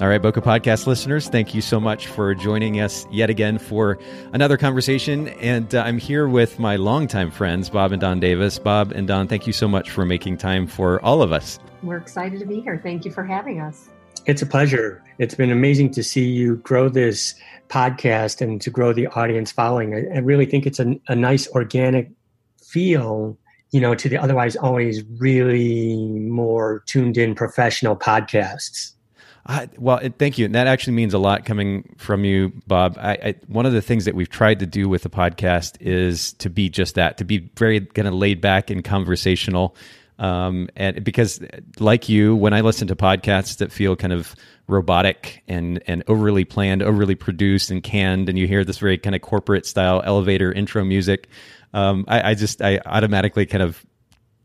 All right, Boca Podcast listeners, thank you so much for joining us yet again for another conversation. And uh, I'm here with my longtime friends, Bob and Dawn Davis. Bob and Dawn, thank you so much for making time for all of us. We're excited to be here. Thank you for having us. It's a pleasure. It's been amazing to see you grow this podcast and to grow the audience following. I, I really think it's a, a nice organic feel you know, to the otherwise always really more tuned in professional podcasts. Uh, well, thank you. And that actually means a lot coming from you, Bob. I, I, one of the things that we've tried to do with the podcast is to be just that, to be very kind of laid back and conversational. Um, and because, like you, when I listen to podcasts that feel kind of robotic and and overly planned, overly produced and canned, and you hear this very kind of corporate style elevator intro music, um, I, I just I automatically kind of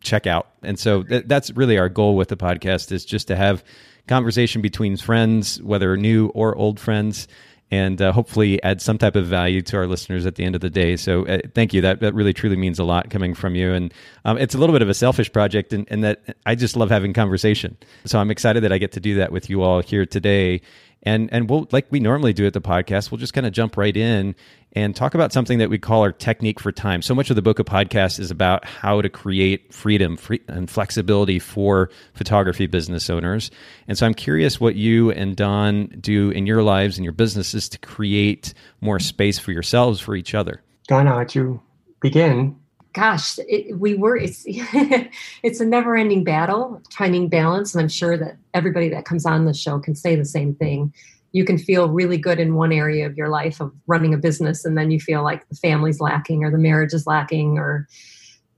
check out. And so th- that's really our goal with the podcast is just to have conversation between friends, whether new or old friends, and uh, hopefully add some type of value to our listeners at the end of the day. So uh, thank you. That that really truly means a lot coming from you. And um, it's a little bit of a selfish project, and, that I just love having conversation. So I'm excited that I get to do that with you all here today and and we'll like we normally do at the podcast we'll just kind of jump right in and talk about something that we call our technique for time. So much of the book of podcast is about how to create freedom free, and flexibility for photography business owners. And so i'm curious what you and dawn do in your lives and your businesses to create more space for yourselves for each other. Dawn how you begin gosh, it, we were, it's, it's a never ending battle, finding balance. And I'm sure that everybody that comes on the show can say the same thing. You can feel really good in one area of your life of running a business, and then you feel like the family's lacking, or the marriage is lacking, or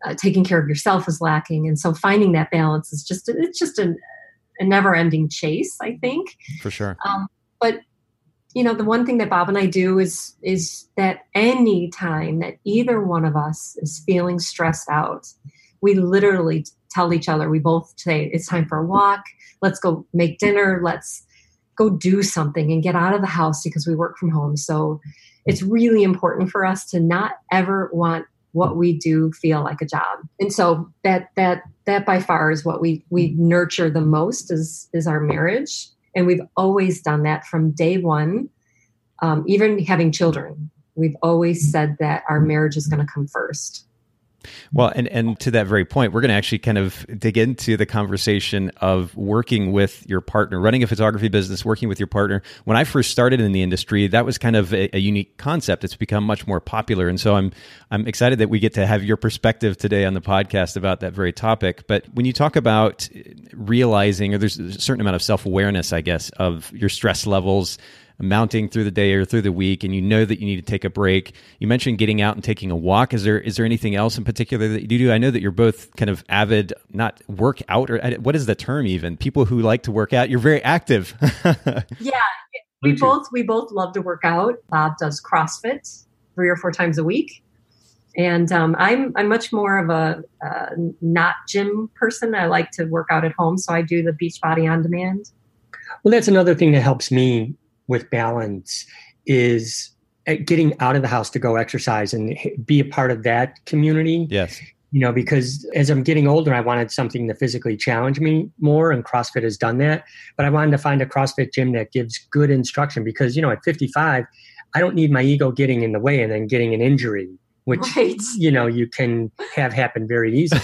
uh, taking care of yourself is lacking. And so finding that balance is just, it's just a, a never ending chase, I think. For sure. Um, but you know the one thing that bob and i do is is that any time that either one of us is feeling stressed out we literally tell each other we both say it's time for a walk. Let's go make dinner. Let's go do something and get out of the house because we work from home. So it's really important for us to not ever want what we do feel like a job. And so that that that by far is what we we nurture the most is is our marriage and we've always done that from day one, um, even having children. We've always said that our marriage is going to come first. Well, and, and to that very point, we're going to actually kind of dig into the conversation of working with your partner, running a photography business, working with your partner. When I first started in the industry, that was kind of a, a, unique concept. It's become much more popular, and so I'm I'm excited that we get to have your perspective today on the podcast about that very topic. But when you talk about realizing, or there's a certain amount of self awareness, I guess, of your stress levels mounting through the day or through the week and you know that you need to take a break. You mentioned getting out and taking a walk. Is there is there anything else in particular that you do? I know that you're both kind of avid not work out or what is the term even? People who like to work out. You're very active. Yeah. We both we both love to work out. Bob does crossfit three or four times a week. And um, I'm I'm much more of a uh, not gym person. I like to work out at home, so I do the Beachbody on demand. Well, that's another thing that helps me with balance is uh, getting out of the house to go exercise and be a part of that community. Yes. You know, because as I'm getting older, I wanted something to physically challenge me more, and CrossFit has done that. But I wanted to find a CrossFit gym that gives good instruction because, you know, at 55, I don't need my ego getting in the way and then getting an injury which right. you know you can have happen very easily.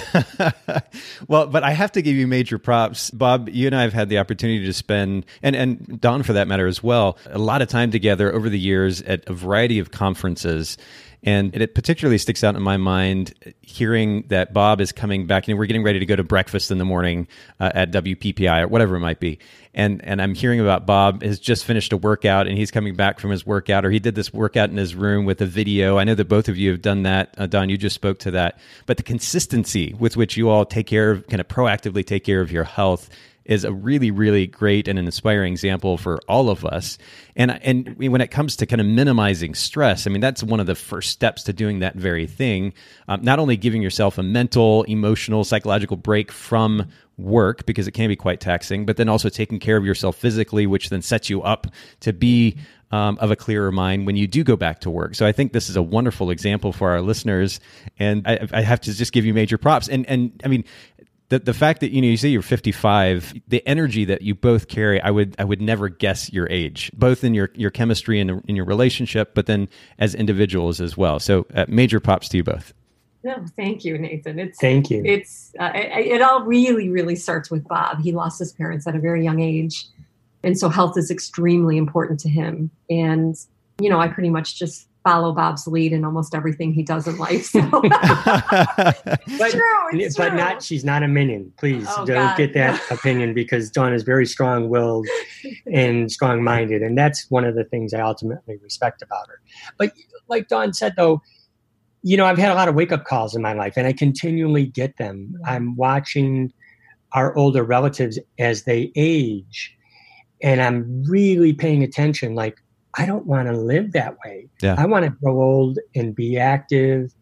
well, but I have to give you major props, Bob. You and I have had the opportunity to spend, and and Dawn for that matter as well, a lot of time together over the years at a variety of conferences. And it particularly sticks out in my mind hearing that Bob is coming back and we're getting ready to go to breakfast in the morning uh, at WPPI or whatever it might be. And, and I'm hearing about Bob has just finished a workout and he's coming back from his workout or he did this workout in his room with a video. I know that both of you have done that. Uh, Dawn, you just spoke to that. But the consistency with which you all take care of, kind of proactively take care of your health is a really, really great and an inspiring example for all of us. And and when it comes to kind of minimizing stress, I mean that's one of the first steps to doing that very thing. Um, not only giving yourself a mental, emotional, psychological break from work because it can be quite taxing, but then also taking care of yourself physically, which then sets you up to be um, of a clearer mind when you do go back to work. So I think this is a wonderful example for our listeners, and I, I have to just give you major props. And and I mean, the the fact that you know you say you're 55, the energy that you both carry, I would I would never guess your age, both in your your chemistry and in your relationship, but then as individuals as well. So uh, major props to you both. No, thank you, Nathan. It's thank you. It's uh, it, it all really really starts with Bob. He lost his parents at a very young age, and so health is extremely important to him. And you know, I pretty much just follow Bob's lead in almost everything he does in life. So. but, true, but not she's not a minion. Please oh, don't God. get that opinion because Dawn is very strong willed and strong minded. And that's one of the things I ultimately respect about her. But like Dawn said though, you know, I've had a lot of wake up calls in my life and I continually get them. I'm watching our older relatives as they age and I'm really paying attention like I don't want to live that way. Yeah. I want to grow old and be active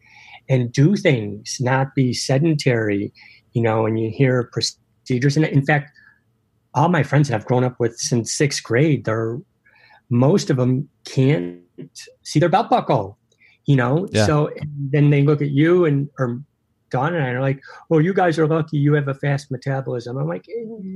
and do things, not be sedentary, you know, and you hear procedures. And in fact, all my friends that I've grown up with since sixth grade, they're most of them can't see their belt buckle, you know? Yeah. So then they look at you and, or Dawn and I are like, well, you guys are lucky you have a fast metabolism. I'm like,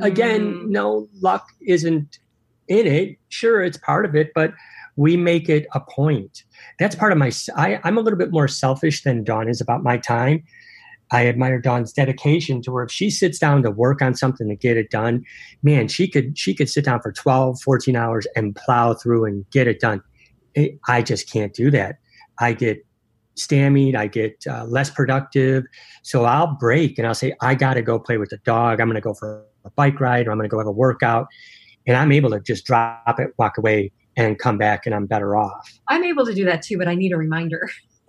again, mm. no, luck isn't in it. Sure, it's part of it, but we make it a point. That's part of my. I, I'm a little bit more selfish than Dawn is about my time. I admire Dawn's dedication to where if she sits down to work on something to get it done, man, she could she could sit down for 12, 14 hours and plow through and get it done. It, I just can't do that. I get stymied, I get uh, less productive. So I'll break and I'll say, I got to go play with the dog. I'm going to go for a bike ride or I'm going to go have a workout and I'm able to just drop it, walk away, and come back, and I'm better off. I'm able to do that too, but I need a reminder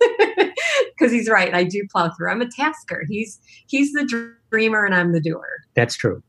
because he's right. I do plow through. I'm a tasker. He's he's the dreamer, and I'm the doer. That's true.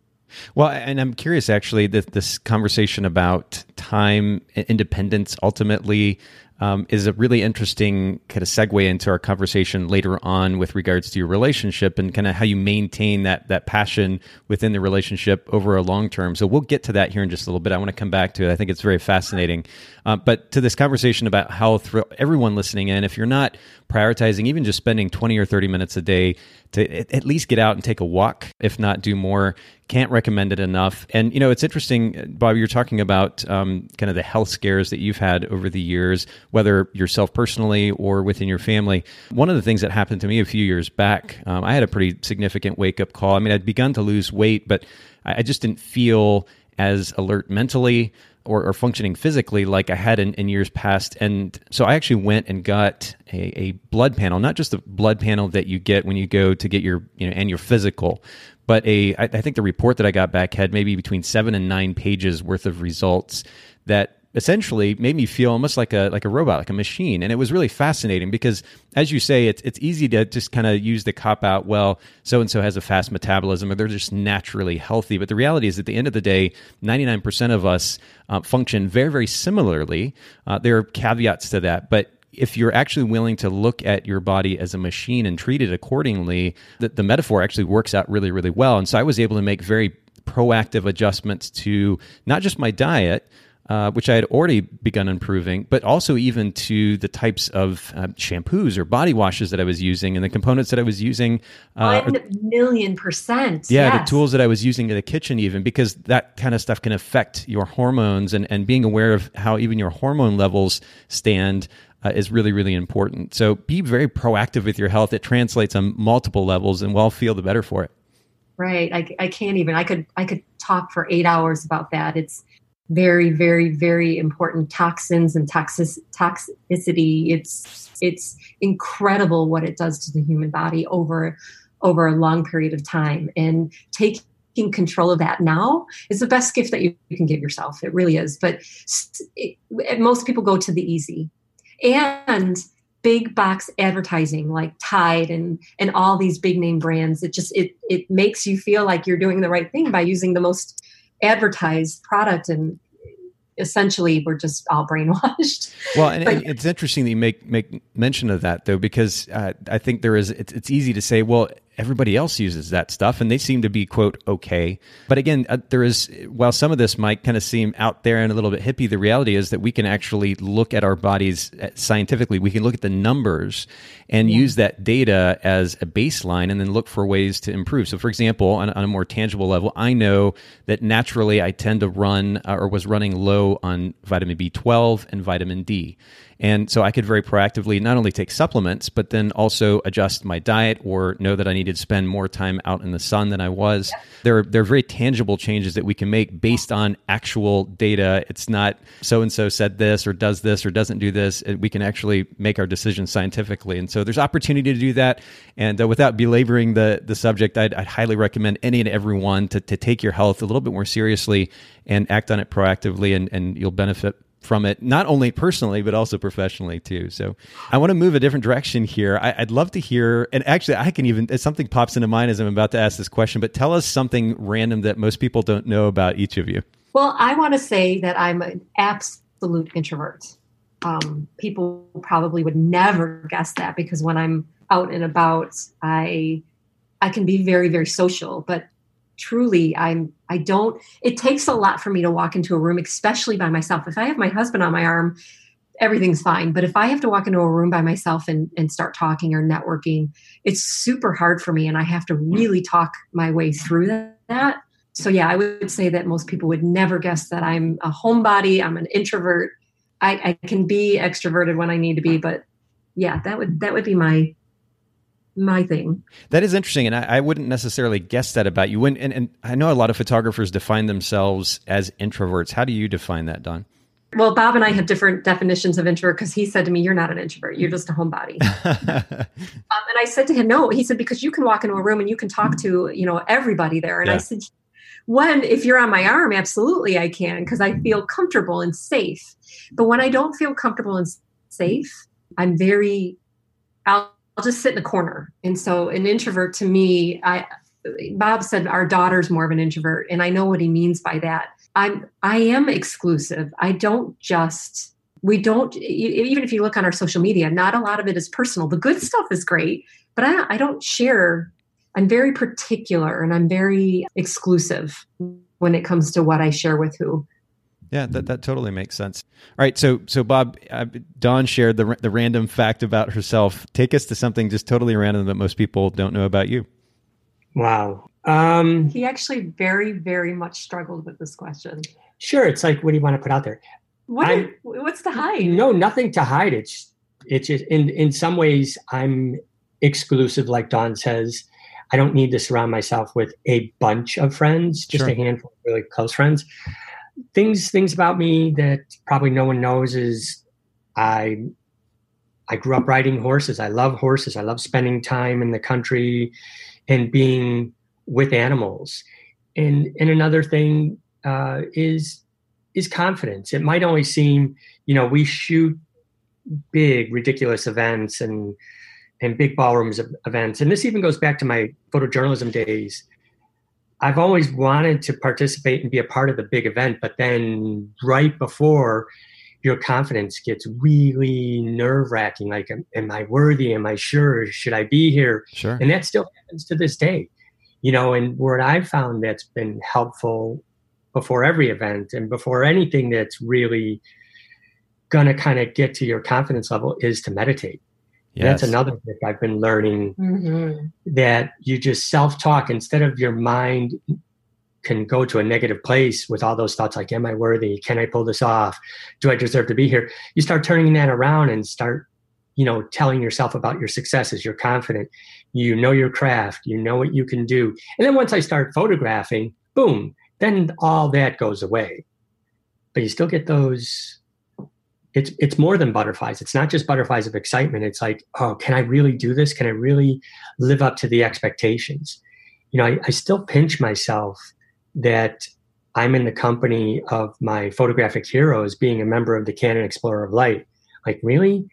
Well, and I'm curious actually that this conversation about time independence ultimately um, is a really interesting kind of segue into our conversation later on with regards to your relationship and kind of how you maintain that that passion within the relationship over a long term. So we'll get to that here in just a little bit. I want to come back to it. I think it's very fascinating. Uh, but to this conversation about health, everyone listening in, if you're not prioritizing even just spending 20 or 30 minutes a day to at least get out and take a walk, if not do more. Can't recommend it enough. And, you know, it's interesting, Bob, you're talking about um, kind of the health scares that you've had over the years, whether yourself personally or within your family. One of the things that happened to me a few years back, um, I had a pretty significant wake up call. I mean, I'd begun to lose weight, but I just didn't feel as alert mentally or, or functioning physically like I had in, in, years past. And so I actually went and got a, a blood panel, not just the blood panel that you get when you go to get your, you know, and your physical, but a, I, I think the report that I got back had maybe between seven and nine pages worth of results that essentially made me feel almost like a like a robot, like a machine. And it was really fascinating because, as you say, it's it's easy to just kind of use the cop out. Well, so and so has a fast metabolism, or they're just naturally healthy. But the reality is, at the end of the day, ninety nine percent of us uh, function very very similarly. Uh, there are caveats to that, but if you're actually willing to look at your body as a machine and treat it accordingly, the, the metaphor actually works out really, really well. And so I was able to make very proactive adjustments to not just my diet, uh, which I had already begun improving, but also even to the types of uh, shampoos or body washes that I was using and the components that I was using. Uh, One million percent. Yeah, yes. the tools that I was using in the kitchen, even because that kind of stuff can affect your hormones, and, and being aware of how even your hormone levels stand. Uh, is really, really important. So be very proactive with your health. It translates on multiple levels, and we'll feel the better for it. Right. I, I can't even. I could. I could talk for eight hours about that. It's very, very, very important toxins and toxic, toxicity. It's it's incredible what it does to the human body over over a long period of time. And taking control of that now is the best gift that you, can give yourself. It really is. But it, most people go to the easy. And big box advertising like Tide and and all these big name brands, it just it it makes you feel like you're doing the right thing by using the most advertised product and essentially we're just all brainwashed. Well, and, but, and, it's interesting that you make make mention of that though, because uh, I think there is. It's, it's easy to say, well, everybody else uses that stuff and they seem to be quote okay. But again uh, there is while some of this might kind of seem out there and a little bit hippie the reality is that we can actually look at our bodies uh, scientifically. We can look at the numbers and yeah. use that data as a baseline and then look for ways to improve. So for example on, on a more tangible level i know that naturally i tend to run uh, or was running low on vitamin b12 and vitamin d. And so I could very proactively not only take supplements, but then also adjust my diet or know that I needed to spend more time out in the sun than I was. Yeah. There, are, there are very tangible changes that we can make based on actual data. It's not so and so said this or does this or doesn't do this. We can actually make our decisions scientifically. And so there's opportunity to do that. And uh, without belaboring the, the subject, I'd, I'd highly recommend any and everyone to, to take your health a little bit more seriously and act on it proactively, and, and you'll benefit from it, not only personally, but also professionally too. So I want to move a different direction here. I, would love to hear, and actually, I can even, something pops into mind as I'm about to ask this question, but tell us something random that most people don't know about each of you. Well, I want to say that I'm an absolute introvert. Um, people probably would never guess that because when I'm out and about, I I can be very, very social, but truly i'm i don't it takes a lot for me to walk into a room especially by myself. If i have my husband on my arm everything's fine. But if i have to walk into a room by myself and, and start talking or networking it's super hard for me and i have to really talk my way through that. So yeah i would say that most people would never guess that i'm a homebody i'm an introvert. I, I can be extroverted when i need to be but yeah that would that would be my my thing. That is interesting, and I, I, wouldn't necessarily guess that about you. And, and, and I know a lot of photographers define themselves as introverts. How do you define that, Dawn? Well, Bob and I have different definitions of introvert because he said to me, "You're not an introvert. You're just a homebody." um, and I said to him, "No." He said, "Because you can walk into a room and you can talk to you know everybody there." And yeah. I said, "When if you're on my arm, absolutely I can because I feel comfortable and safe. But when I don't feel comfortable and safe, I'm very I'll I'll just sit in the corner. And so an introvert to me, I Bob said our daughter's more of an introvert, and I know what he means by that. I'm I am exclusive. I don't just we don't even if you look on our social media, not a lot of it is personal. The good stuff is great, but I, I don't share. I'm very particular and I'm very exclusive when it comes to what I share with who. Yeah, that, that totally makes sense. All right, so so Bob, uh, Dawn shared the the random fact about herself. Take us to something just totally random that most people don't know about you. Wow. Um, he actually very very much struggled with this question. Sure, it's like what do you want to put out there? What what's to hide? No, nothing to hide. It's it's just in in some ways I'm exclusive, like Dawn says. I don't need to surround myself with a bunch of friends, just sure. a handful of really close friends things things about me that probably no one knows is I I grew up riding horses. I love horses. I love spending time in the country and being with animals. And and another thing uh, is is confidence. It might only seem, you know, we shoot big, ridiculous events and and big ballrooms events. And this even goes back to my photojournalism days. I've always wanted to participate and be a part of the big event, but then right before your confidence gets really nerve wracking. Like, am, am, I worthy? Am I sure? Should I be here? Sure. And that still happens to this day, you know. And what I've found that's been helpful before every event and before anything that's really gonna kind of get to your confidence level is to meditate. Yes. That's another thing I've been learning mm-hmm. that you just self talk instead of your mind can go to a negative place with all those thoughts like, Am I worthy? Can I pull this off? Do I deserve to be here? You start turning that around and start, you know, telling yourself about your successes. You're confident. You know your craft. You know what you can do. And then once I start photographing, boom, then all that goes away. but you still get those it's it's more than butterflies. It's not just butterflies of excitement. It's like, oh, can I really do this? Can I really live up to the expectations? You know, I, I still pinch myself that I'm in the company of my photographic heroes, being a member of the Canon Explorer of Light. Like, really?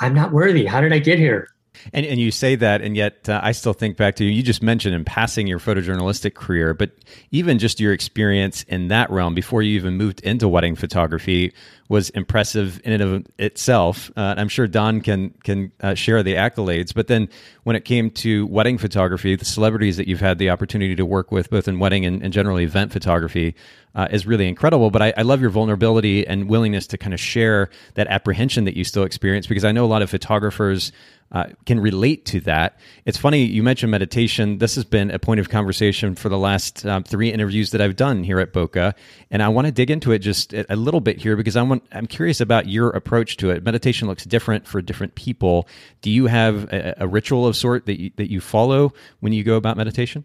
I'm not worthy. How did I get here? And, and you say that, and yet uh, I still think back to you. You just mentioned in passing your photojournalistic career, but even just your experience in that realm before you even moved into wedding photography was impressive in and of itself. Uh, I'm sure Dawn can can uh, share the accolades. But then when it came to wedding photography, the celebrities that you've had the opportunity to work with, both in wedding and, and generally event photography, uh, is really incredible. But I, I, love your vulnerability and willingness to kind of share that apprehension that you still experience because I know a lot of photographers uh, can relate to that. It's funny you mentioned meditation. This has been a point of conversation for the last um, three interviews that I've done here at Boca, and I want to dig into it just a little bit here because I want I'm curious about your approach to it. Meditation looks different for different people. Do you have a, a ritual of sort that you, that you follow when you go about meditation?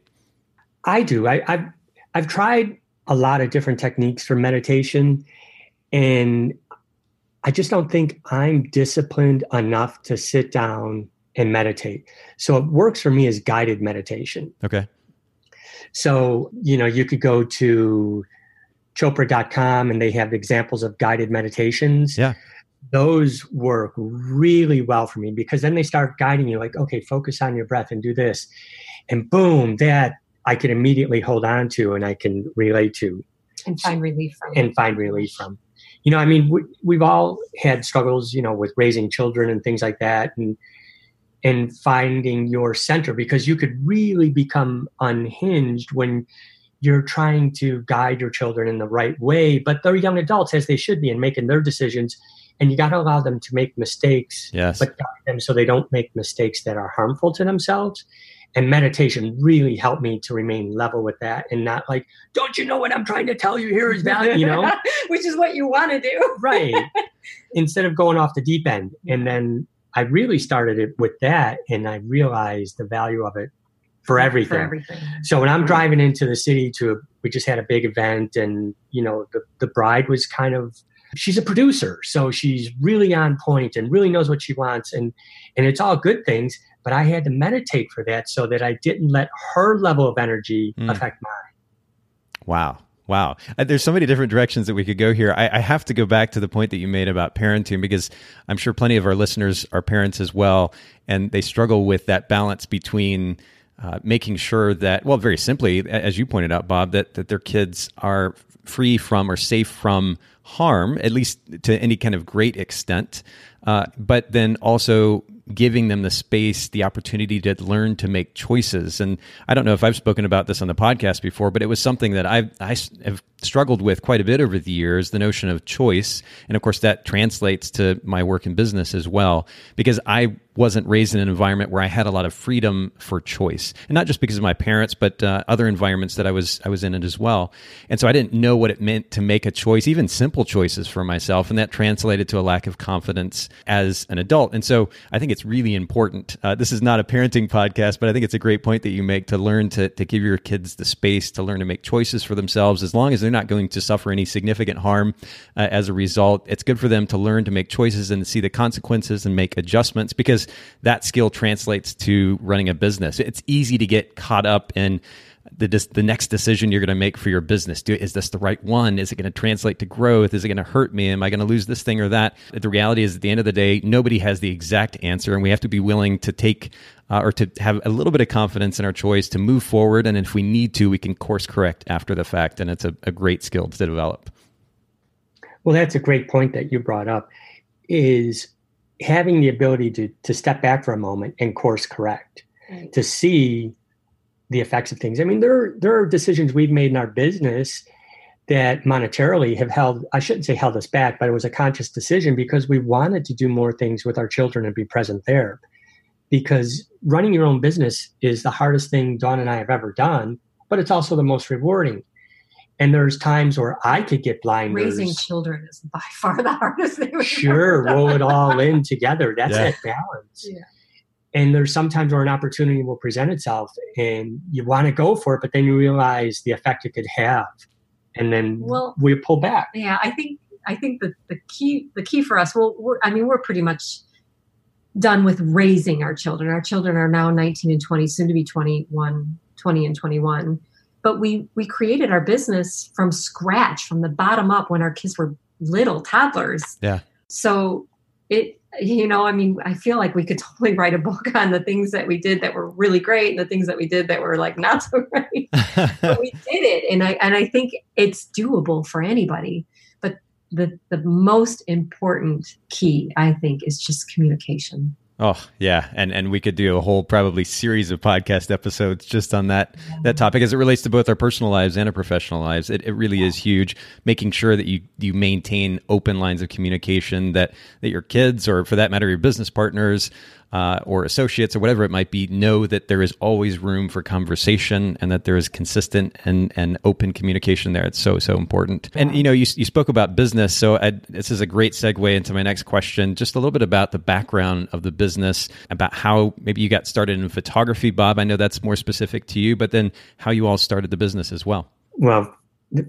I do. I, I've I've tried a lot of different techniques for meditation, and I just don't think I'm disciplined enough to sit down and meditate. So it works for me as guided meditation. Okay. So, you know, you could go to chopra.com and they have examples of guided meditations. Yeah. Those work really well for me because then they start guiding you like, okay, focus on your breath and do this. And boom, that I can immediately hold on to and I can relate to. And find relief from. And find relief from you know, I mean, we, we've all had struggles, you know, with raising children and things like that, and and finding your center because you could really become unhinged when you're trying to guide your children in the right way, but they're young adults as they should be and making their decisions. And you got to allow them to make mistakes, yes. but guide them so they don't make mistakes that are harmful to themselves and meditation really helped me to remain level with that and not like don't you know what i'm trying to tell you? Here is value you know? Which is what you want to do. Right. Instead of going off the deep end. And then i really started it with that and i realized the value of it for everything. For everything. So when I'm mm-hmm. driving into the city to, a, we just had a big event, and you know the the bride was kind of she's a producer, so she's really on point and really knows what she wants, and and it's all good things. But I had to meditate for that so that I didn't let her level of energy mm. affect mine. Wow. Wow. Uh, there's so many different directions that we could go here. I, I, have to go back to the point that you made about parenting because I'm sure plenty of our listeners are parents as well, and they struggle with that balance between uh, making sure that, well, very simply, as you pointed out, Bob, that, that their kids are free from or safe from harm, at least to any kind of great extent, uh, but then also giving them the space, the opportunity to learn to make choices. And I don't know if I've spoken about this on the podcast before, but it was something that I've, I have struggled with quite a bit over the years the notion of choice. And of course, that translates to my work in business as well, because I wasn't raised in an environment where I had a lot of freedom for choice, and not just because of my parents, but uh, other environments that I was I was in it as well. And so I didn't know what it meant to make a choice, even simple choices for myself, and that translated to a lack of confidence as an adult. And so I think it's really important. Uh, this is not a parenting podcast, but I think it's a great point that you make to learn to to give your kids the space to learn to make choices for themselves, as long as they're not going to suffer any significant harm uh, as a result. It's good for them to learn to make choices and see the consequences and make adjustments because that skill translates to running a business. It's easy to get caught up in the the next decision you're going to make for your business. Do is this the right one? Is it going to translate to growth? Is it going to hurt me? Am I going to lose this thing or that? The reality is, at the end of the day, nobody has the exact answer, and we have to be willing to take uh, or to have a little bit of confidence in our choice to move forward. And if we need to, we can course correct after the fact, and it's a, a great skill to develop. Well, that's a great point that you brought up. Is having the ability to to step back for a moment and course correct, right. to see the effects of things. I mean, there there are decisions we've made in our business that monetarily have held I shouldn't say held us back, but it was a conscious decision because we wanted to do more things with our children and be present there. Because running your own business is the hardest thing Dawn and I have ever done, but it's also the most rewarding. And there's times where I could get blinders. Raising children is by far the hardest thing. Sure, roll it all in together. That's yeah. that balance. Yeah. And there's sometimes where an opportunity will present itself and you want to go for it, but then you realize the effect it could have and then well, we pull back. Yeah, I think I think the the key the key for us. Well, I mean, we're pretty much done with raising our children. Our children are now 19 and 20, soon to be 21, 20 and 21. But we we created our business from scratch, from the bottom up when our kids were little toddlers. Yeah. So it you know, I mean, I feel like we could totally write a book on the things that we did that were really great and the things that we did that were like not so great. but we did it. And I and I think it's doable for anybody. But the the most important key, I think, is just communication. Oh yeah, and and we could do a whole probably series of podcast episodes just on that that topic. As it relates to both our personal lives and our professional lives. It, it really is huge, making sure that you you maintain open lines of communication that that your kids or for that matter your business partners uh, or associates or whatever it might be know that there is always room for conversation and that there is consistent and, and open communication there. It's so, so important. And, you know, you, you spoke about business. So I, this is a great segue into my next question. Just a little bit about the background of the business, about how maybe you got started in photography, Bob. I know that's more specific to you, but then how you all started the business as well. Well,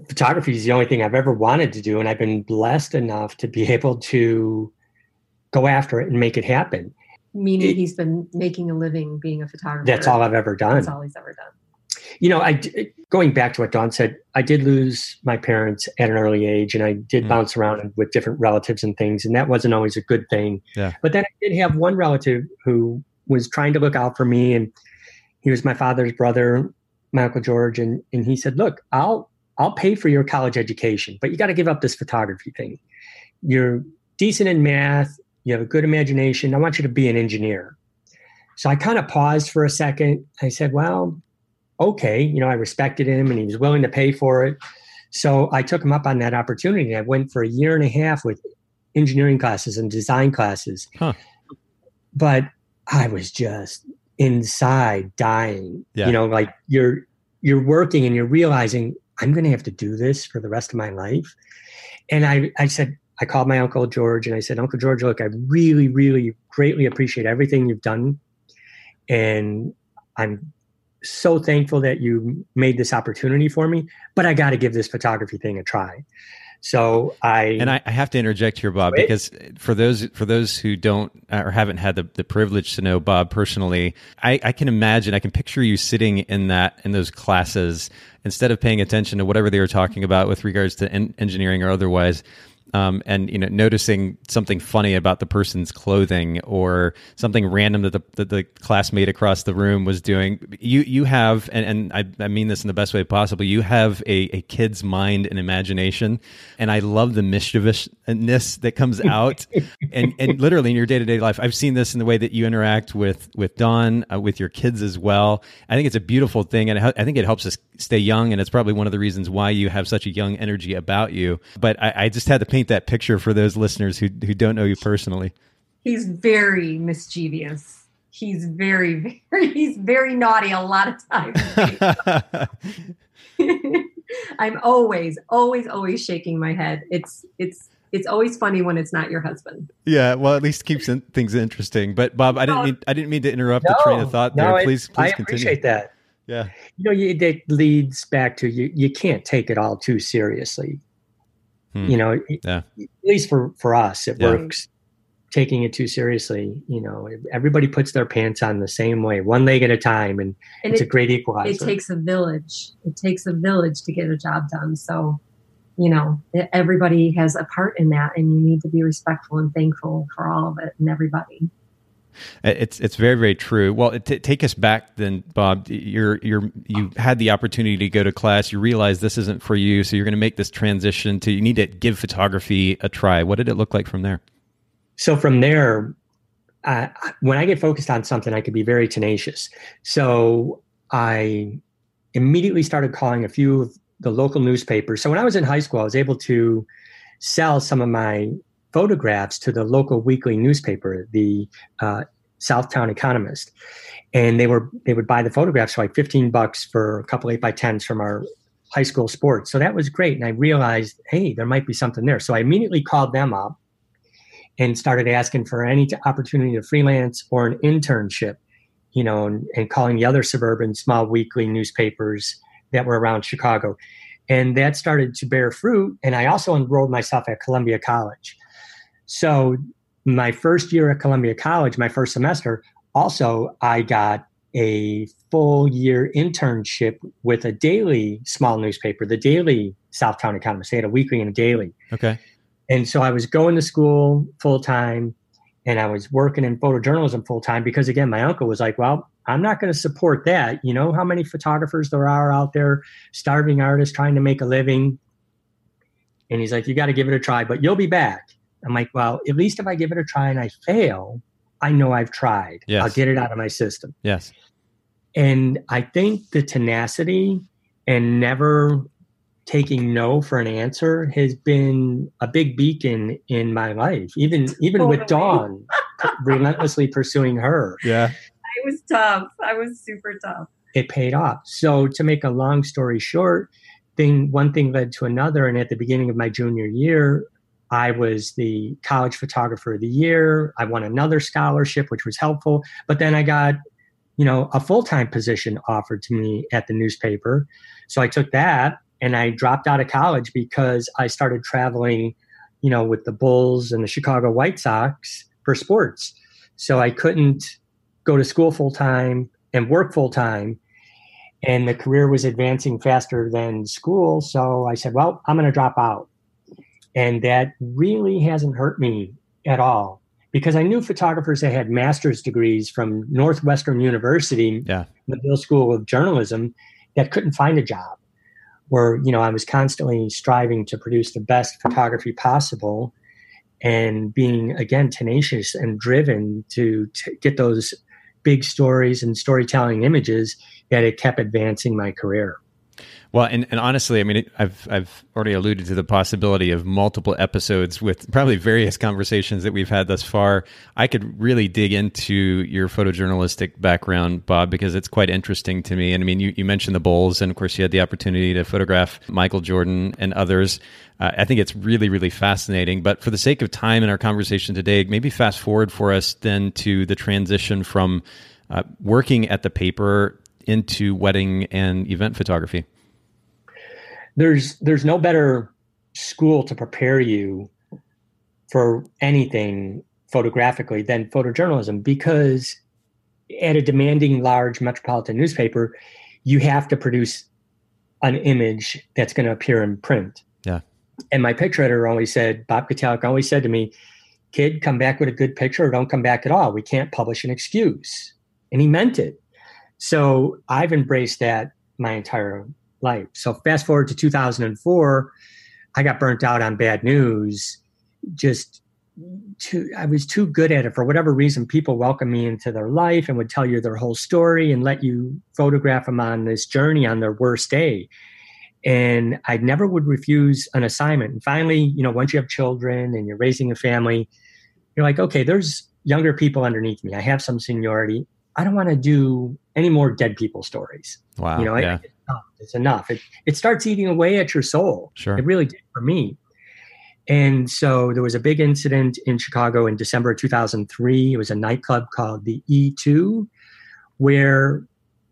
photography is the only thing I've ever wanted to do. And I've been blessed enough to be able to go after it and make it happen meaning it, he's been making a living being a photographer. That's all I've ever done. That's all he's ever done. You know, I going back to what Dawn said, I did lose my parents at an early age, and I did mm. bounce around with different relatives and things, and that wasn't always a good thing. Yeah. But then I did have one relative who was trying to look out for me, and he was my father's brother, my uncle George, and and he said, "Look, I'll I'll pay for your college education, but you got to give up this photography thing. You're decent in math you have a good imagination. I want you to be an engineer. So I kind of paused for a second. I said, well, okay. You know, I respected him and he was willing to pay for it. So I took him up on that opportunity. I went for a year and a half with engineering classes and design classes. Huh. But I was just inside dying. Yeah. You know, like you're you're working and you're realizing I'm going to have to do this for the rest of my life. And I I said, I called my uncle George and I said, Uncle George, look, I really, really greatly appreciate everything you've done. And I'm so thankful that you made this opportunity for me, but I got to give this photography thing a try. So I and I, I have to interject here, Bob, wait. because for those for those who don't or haven't had the, the privilege to know Bob personally, I, I can imagine, I can picture you sitting in that in those classes instead of paying attention to whatever they were talking about with regards to en- engineering or otherwise um, and you know noticing something funny about the person's clothing or something random that the, that the classmate across the room was doing. You you have and, and I, I mean this in the best way possible you have a, a kid's mind and imagination. And I love the mischievousness that comes out and and literally in your day-to-day life. I've seen this in the way that you interact with with Dawn uh, with your kids as well. I think it's a beautiful thing and I think it helps us stay young and it's probably one of the reasons why you have such a young energy about you. But I, I just had to paint paint that picture for those listeners who who don't know you personally. He's very mischievous. He's very very he's very naughty a lot of times. I'm always always always shaking my head. It's it's it's always funny when it's not your husband. Yeah, well, at least keeps things interesting. But Bob, I didn't mean I didn't mean to interrupt no, the train of thought there. No, please, please I continue. appreciate that. Yeah, you know, you, that leads back to you. You can't take it all too seriously. Hmm. You know, yeah. at least for for us, it yeah. works. Taking it too seriously, you know, everybody puts their pants on the same way, one leg at a time, and, and it's it, a great equalizer. It takes a village. It takes a village to get a job done. So, you know, everybody has a part in that, and you need to be respectful and thankful for all of it and everybody. It's it's very very true. Well, t- take us back then, Bob. You're you're you had the opportunity to go to class. You realize this isn't for you, so you're going to make this transition to you need to give photography a try. What did it look like from there? So from there, uh, when I get focused on something, I can be very tenacious. So I immediately started calling a few of the local newspapers. So when I was in high school, I was able to sell some of my photographs to the local weekly newspaper, the uh, Southtown Economist, and they were they would buy the photographs for like fifteen bucks for a couple eight by tens from our high school sports. So that was great, and I realized, hey, there might be something there. So I immediately called them up and started asking for any opportunity to freelance or an internship, you know, and, and calling the other suburban small weekly newspapers that were around Chicago And that started to bear fruit. And I also enrolled myself at Columbia College. So, my first year at Columbia College, my first semester, also I got a full year internship with a daily small newspaper, the Daily Southtown Economist. They had a weekly and a daily. Okay. And so I was going to school full time and I was working in photojournalism full time because, again, my uncle was like, well, I'm not going to support that. You know how many photographers there are out there, starving artists trying to make a living. And he's like, you got to give it a try, but you'll be back. I'm like, well, at least if I give it a try and I fail, I know I've tried. Yes. I'll get it out of my system. Yes. And I think the tenacity and never taking no for an answer has been a big beacon in my life. Even even with Dawn, relentlessly pursuing her. Yeah. I was tough. I was super tough. It paid off. So to make a long story short, thing one thing led to another, and at the beginning of my junior year, I was the college photographer of the year. I won another scholarship, which was helpful. But then I got, you know, a full time position offered to me at the newspaper. So I took that and I dropped out of college because I started traveling, you know, with the Bulls and the Chicago White Sox for sports. So I couldn't go to school full time and work full time. And the career was advancing faster than school. So I said, well, I'm going to drop out. And that really hasn't hurt me at all because I knew photographers that had master's degrees from Northwestern University, yeah. Medill School of Journalism, that couldn't find a job. Where you know I was constantly striving to produce the best photography possible, and being again tenacious and driven to t- get those big stories and storytelling images that it kept advancing my career. Well, and, and honestly, I mean, I've I've already alluded to the possibility of multiple episodes with probably various conversations that we've had thus far. I could really dig into your photojournalistic background, Bob, because it's quite interesting to me. And I mean, you, you mentioned the Bulls, and of course, you had the opportunity to photograph Michael Jordan and others. Uh, I think it's really, really fascinating. But for the sake of time in our conversation today, maybe fast forward for us then to the transition from uh, working at the paper into wedding and event photography there's there's no better school to prepare you for anything photographically than photojournalism because at a demanding large metropolitan newspaper you have to produce an image that's going to appear in print. Yeah. And my picture editor always said bob Katalik always said to me kid come back with a good picture or don't come back at all. We can't publish an excuse. And he meant it. So i've embraced that my entire life. So fast forward to 2004, I got burnt out on bad news. Just too, I was too good at it for whatever reason. People welcomed me into their life and would tell you their whole story and let you photograph them on this journey on their worst day. And I never would refuse an assignment. And finally, you know, once you have children and you're raising a family, you're like, okay, there's younger people underneath me. I have some seniority. I don't want to do any more dead people stories. Wow. You know, yeah. it's enough. It's enough. It, it starts eating away at your soul. Sure. It really did for me. And so there was a big incident in Chicago in December of 2003. It was a nightclub called the E2, where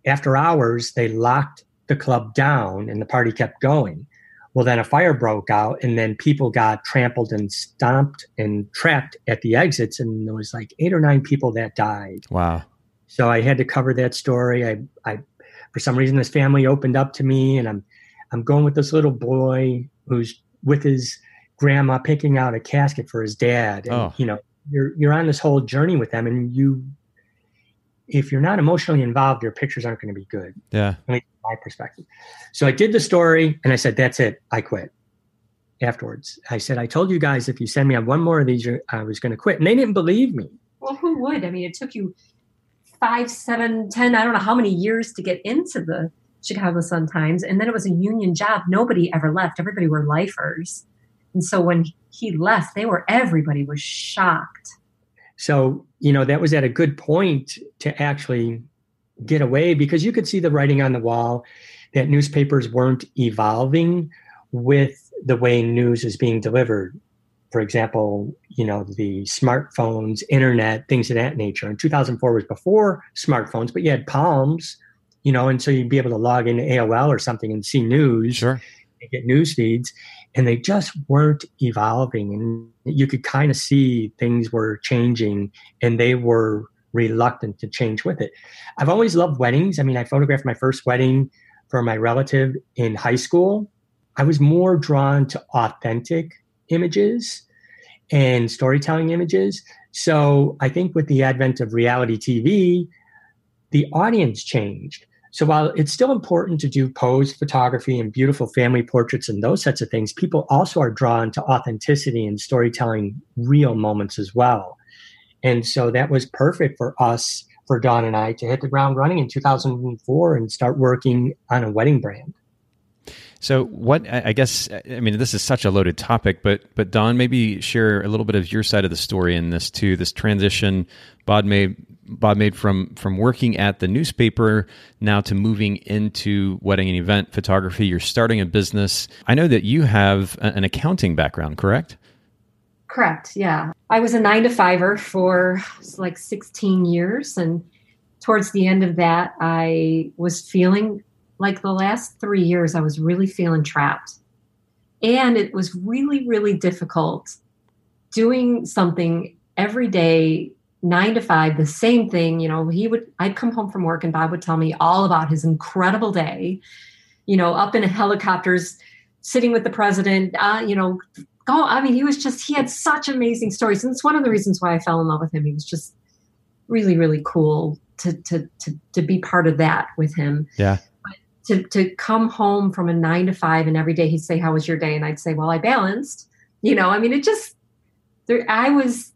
after hours they locked the club down and the party kept going. Well, then a fire broke out, and then people got trampled and stomped and trapped at the exits, and there was like eight or nine people that died. Wow. So I had to cover that story. I, I, for some reason, this family opened up to me, and I'm, I'm going with this little boy who's with his grandma picking out a casket for his dad, and Oh. you know, you're you're on this whole journey with them, and you, if you're not emotionally involved, your pictures aren't going to be good. Yeah. At least from my perspective. So I did the story, and I said, "That's it. I quit." Afterwards, I said, "I told you guys if you send me on one more of these, I was going to quit," and they didn't believe me. Well, who would? I mean, it took you five, seven, ten, I don't know how many years to get into the Chicago Sun Times. And then it was a union job. Nobody ever left. Everybody were lifers. And so when he left, they were, everybody was shocked. So, you know, that was at a good point to actually get away because you could see the writing on the wall that newspapers weren't evolving with the way news is being delivered. For example, you know, the smartphones, internet, things of that nature. And 2004 was before smartphones, but you had palms, you know, and so you'd be able to log into AOL or something and see news. Sure. get news feeds, and they just weren't evolving. And you could kind of see things were changing, and they were reluctant to change with it. I've always loved weddings. I mean, I photographed my first wedding for my relative in high school. I was more drawn to authentic images and storytelling images. So I think with the advent of reality TV, the audience changed. So while it's still important to do pose photography and beautiful family portraits and those sets of things, people also are drawn to authenticity and storytelling real moments as well. And so that was perfect for us, for Dawn and I, to hit the ground running in 2004 and start working on a wedding brand. So, what I guess I mean, this is such a loaded topic, but but Dawn, maybe share a little bit of your side of the story in this too. This transition Bob made Bob made from from working at the newspaper now to moving into wedding and event photography. You're starting a business. I know that you have an accounting background, correct? Correct. Yeah, I was a nine to fiver for like 16 years, and towards the end of that, I was feeling like the last three years, I was really feeling trapped. And it was really, really difficult doing something every day, nine to five, the same thing. You know, he would, I'd come home from work and Bob would tell me all about his incredible day, you know, up in helicopters, sitting with the president, uh, you know, go. I mean, he was just, he had such amazing stories. And it's one of the reasons why I fell in love with him. He was just really, really cool to, to, to, to be part of that with him. Yeah to to come home from a nine to five and every day he'd say how was your day? And i'd say well i balanced. You know i mean it just there i was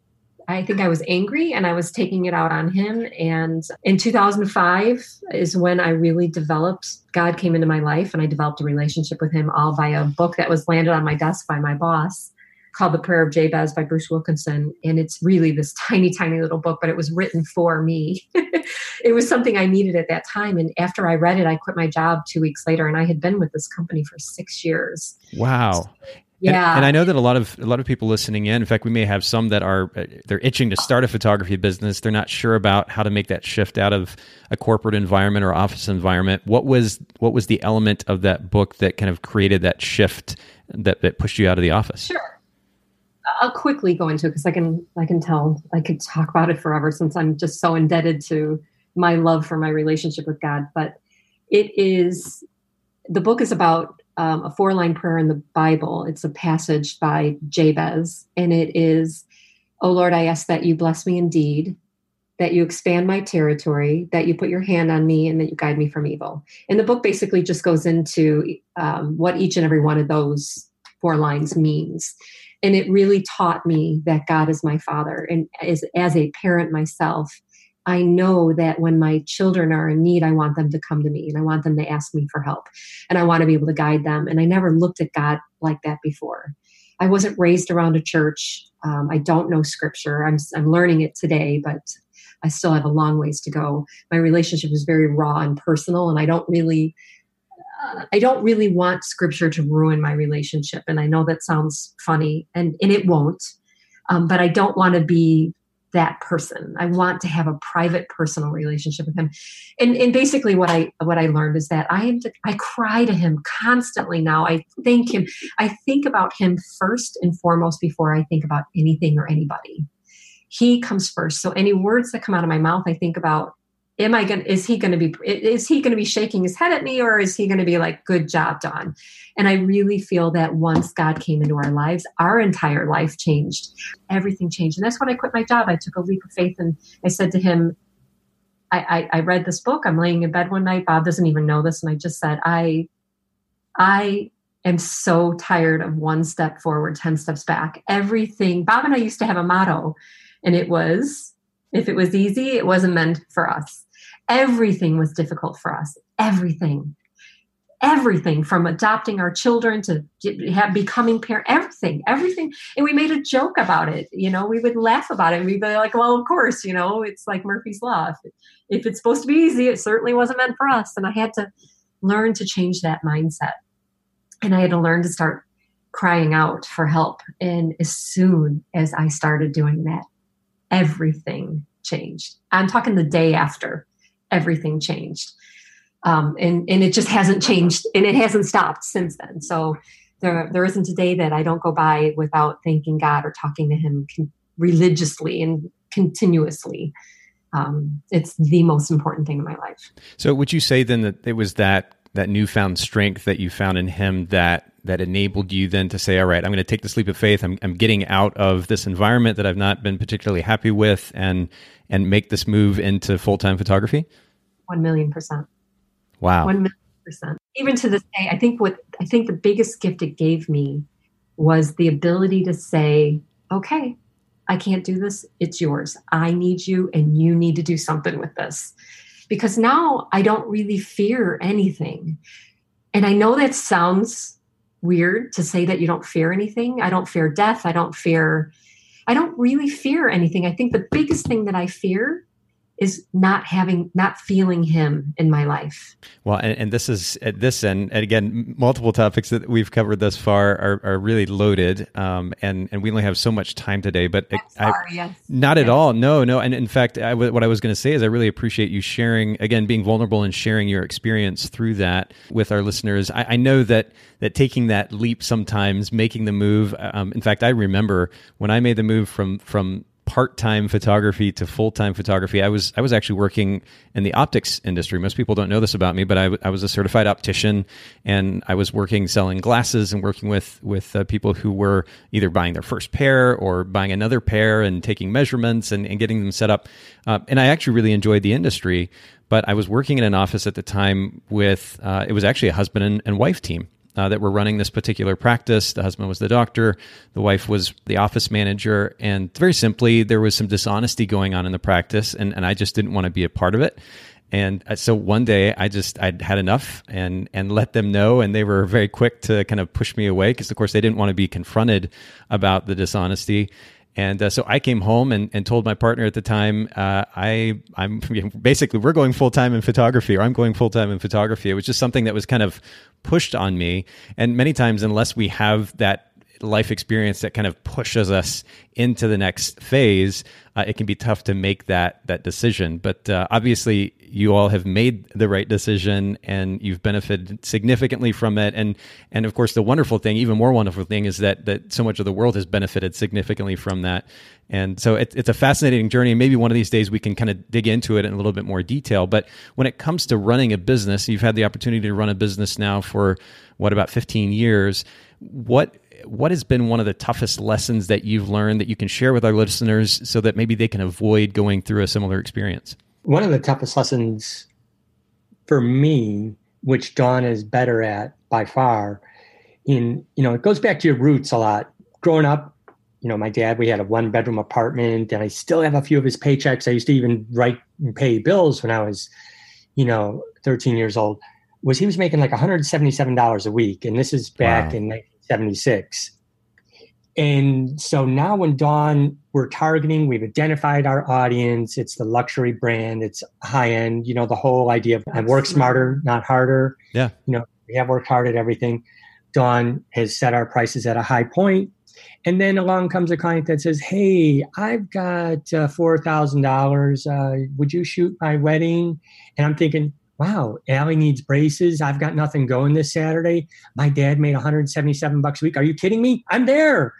i think i was angry and i was taking it out on him. And in 2005 is when i really developed god came into my life and i developed a relationship with him all by a book that was landed on my desk by my boss called The Prayer of Jabez by Bruce Wilkinson. And it's really this tiny, tiny little book, but it was written for me. it was something I needed at that time. And after I read it, I quit my job two weeks later and I had been with this company for six years. Wow. Yeah. And, and, I know that a lot of a lot of people listening in, in fact, we may have some that are uh, they're itching to start a photography business. They're not sure about how to make that shift out of a corporate environment or office environment. What was what was the element of that book that kind of created that shift that, that pushed you out of the office? Sure. I'll quickly go into it because I can I can tell I could talk about it forever since I'm just so indebted to my love for my relationship with God. But it is the book is about um, a four line prayer in the Bible. It's a passage by Jabez, and it is, "Oh Lord, I ask that you bless me indeed." That you expand my territory, that you put your hand on me, and that you guide me from evil. And the book basically just goes into um, what each and every one of those four lines means and it really taught me that God is my father. And as, as a parent myself, I know that when my children are in need, I want them to come to me and I want them to ask me for help and I want to be able to guide them. And I never looked at God like that before. I wasn't raised around a church. Um, I don't know scripture. I'm, I'm learning it today, but I still have a long ways to go. My relationship is very raw and personal, and I don't really I don't really want scripture to ruin my relationship. And I know that sounds funny, and, and it won't. Um, but I don't want to be that person. I want to have a private, personal relationship with him. And, and basically, what I what I learned is that I I cry to him constantly now. I thank him. I think about him first and foremost before I think about anything or anybody. He comes first. So any words that come out of my mouth, I think about am I going to, is he going to be, is he going to be shaking his head at me or is he going to be like, good job, Dawn? And I really feel that once God came into our lives, our entire life changed. Everything changed. And that's when I quit my job. I took a leap of faith and I said to him, I, I, I read this book. I'm laying in bed one night. Bob doesn't even know this. And I just said, I, I am so tired of one step forward, 10 steps back. Everything, Bob and I used to have a motto, and it was, if it was easy, it wasn't meant for us. Everything was difficult for us. Everything. Everything from adopting our children to have becoming parent, everything, everything. And we made a joke about it. You know, we would laugh about it. We'd be like, well, of course, you know, it's like Murphy's Law. If, if it's supposed to be easy, it certainly wasn't meant for us. And I had to learn to change that mindset. And I had to learn to start crying out for help. And as soon as I started doing that, everything changed. I'm talking the day after everything changed. Um, and and it just hasn't changed, and it hasn't stopped since then. So there there isn't a day that I don't go by without thanking God or talking to Him con- religiously and continuously. Um, it's the most important thing in my life. So, would you say then that it was that that newfound strength that you found in Him that that enabled you then to say, all right, I'm going to take this leap of faith. I'm, I'm getting out of this environment that I've not been particularly happy with and, and make this move into full-time photography? One million percent. Wow. One million percent. Even to this day, I think what, I think the biggest gift it gave me was the ability to say, okay, I can't do this. It's yours. I need you and you need to do something with this. Because now I don't really fear anything. And I know that sounds weird to say that you don't fear anything. I don't fear death. I don't fear, I don't really fear anything. I think the biggest thing that I fear is not having not feeling him in my life well and, and this is at this end and again multiple topics that we've covered thus far are, are really loaded um, and and we only have so much time today but sorry, I, yes. not yes. at all no no and in fact I, what i was going to say is i really appreciate you sharing again being vulnerable and sharing your experience through that with our listeners i, I know that that taking that leap sometimes making the move um, in fact i remember when i made the move from from part-time photography to full-time photography. I was I was actually working in the optics industry. Most people don't know this about me, but I, I was a certified optician, and I was working selling glasses and working with with uh, people who were either buying their first pair or buying another pair and taking measurements and, and getting them set up. Uh, and I actually really enjoyed the industry. But I was working in an office at the time with uh, it was actually a husband and, and wife team uh, that were running this particular practice. The husband was the doctor, the wife was the office manager, and very simply, there was some dishonesty going on in the practice, and, and I just didn't want to be a part of it. And uh, so one day I just I'd had enough and and let them know, and they were very quick to kind of push me away because of course they didn't want to be confronted about the dishonesty. And uh, so I came home and, and told my partner at the time, uh, I I'm basically we're going full time in photography, or I'm going full time in photography. It was just something that was kind of pushed on me, and many times unless we have that life experience that kind of pushes us into the next phase, uh, it can be tough to make that that decision. But uh, obviously, you all have made the right decision, and you've benefited significantly from it. And and of course, the wonderful thing, even more wonderful thing, is that that so much of the world has benefited significantly from that. And so it, it's a fascinating journey. maybe one of these days we can kind of dig into it in a little bit more detail. But when it comes to running a business, you've had the opportunity to run a business now for what about 15 years. What what has been one of the toughest lessons that you've learned that you can share with our listeners so that maybe they can avoid going through a similar experience? One of the toughest lessons for me, which Dawn is better at by far, in you know, it goes back to your roots a lot. Growing up, you know, my dad, we had a one bedroom apartment, and I still have a few of his paychecks. I used to even write and pay bills when I was, you know, 13 years old. Was he was making like $177 a week, and this is back wow. in 76. And so now when Dawn, we're targeting, we've identified our audience. It's the luxury brand. It's high end, you know, the whole idea of I work smarter, not harder. Yeah. You know, we have worked hard at everything. Dawn has set our prices at a high point. And then along comes a client that says, Hey, I've got uh, $4,000. Uh, would you shoot my wedding? And I'm thinking, wow, Allie needs braces. I've got nothing going this Saturday. My dad made 177 bucks a week. Are you kidding me? I'm there.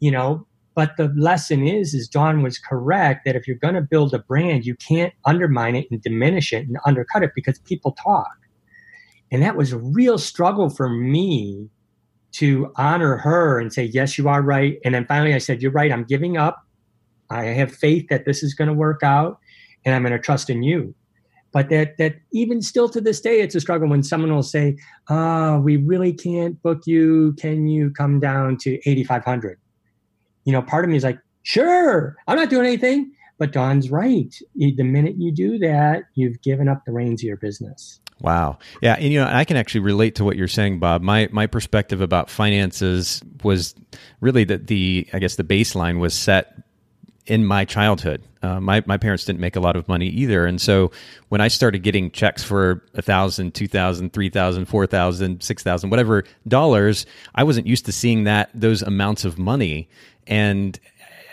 You know, but the lesson is, is Dawn was correct that if you're going to build a brand, you can't undermine it and diminish it and undercut it because people talk. And that was a real struggle for me to honor her and say, yes, you are right. And then finally I said, you're right. I'm giving up. I have faith that this is going to work out and I'm going to trust in you but that that even still to this day it's a struggle when someone will say oh we really can't book you. Can you come down to 8500 you know part of me is like sure i'm not doing anything. But Dawn's right. The minute you do that you've given up the reins of your business. Wow. Yeah, and you know, I can actually relate to what you're saying, Bob. My my perspective about finances was really that the I guess the baseline was set in my childhood. Uh, my my parents didn't make a lot of money either, and so when I started getting checks for a thousand, two thousand, three thousand, four thousand, six thousand, whatever dollars, I wasn't used to seeing that those amounts of money, and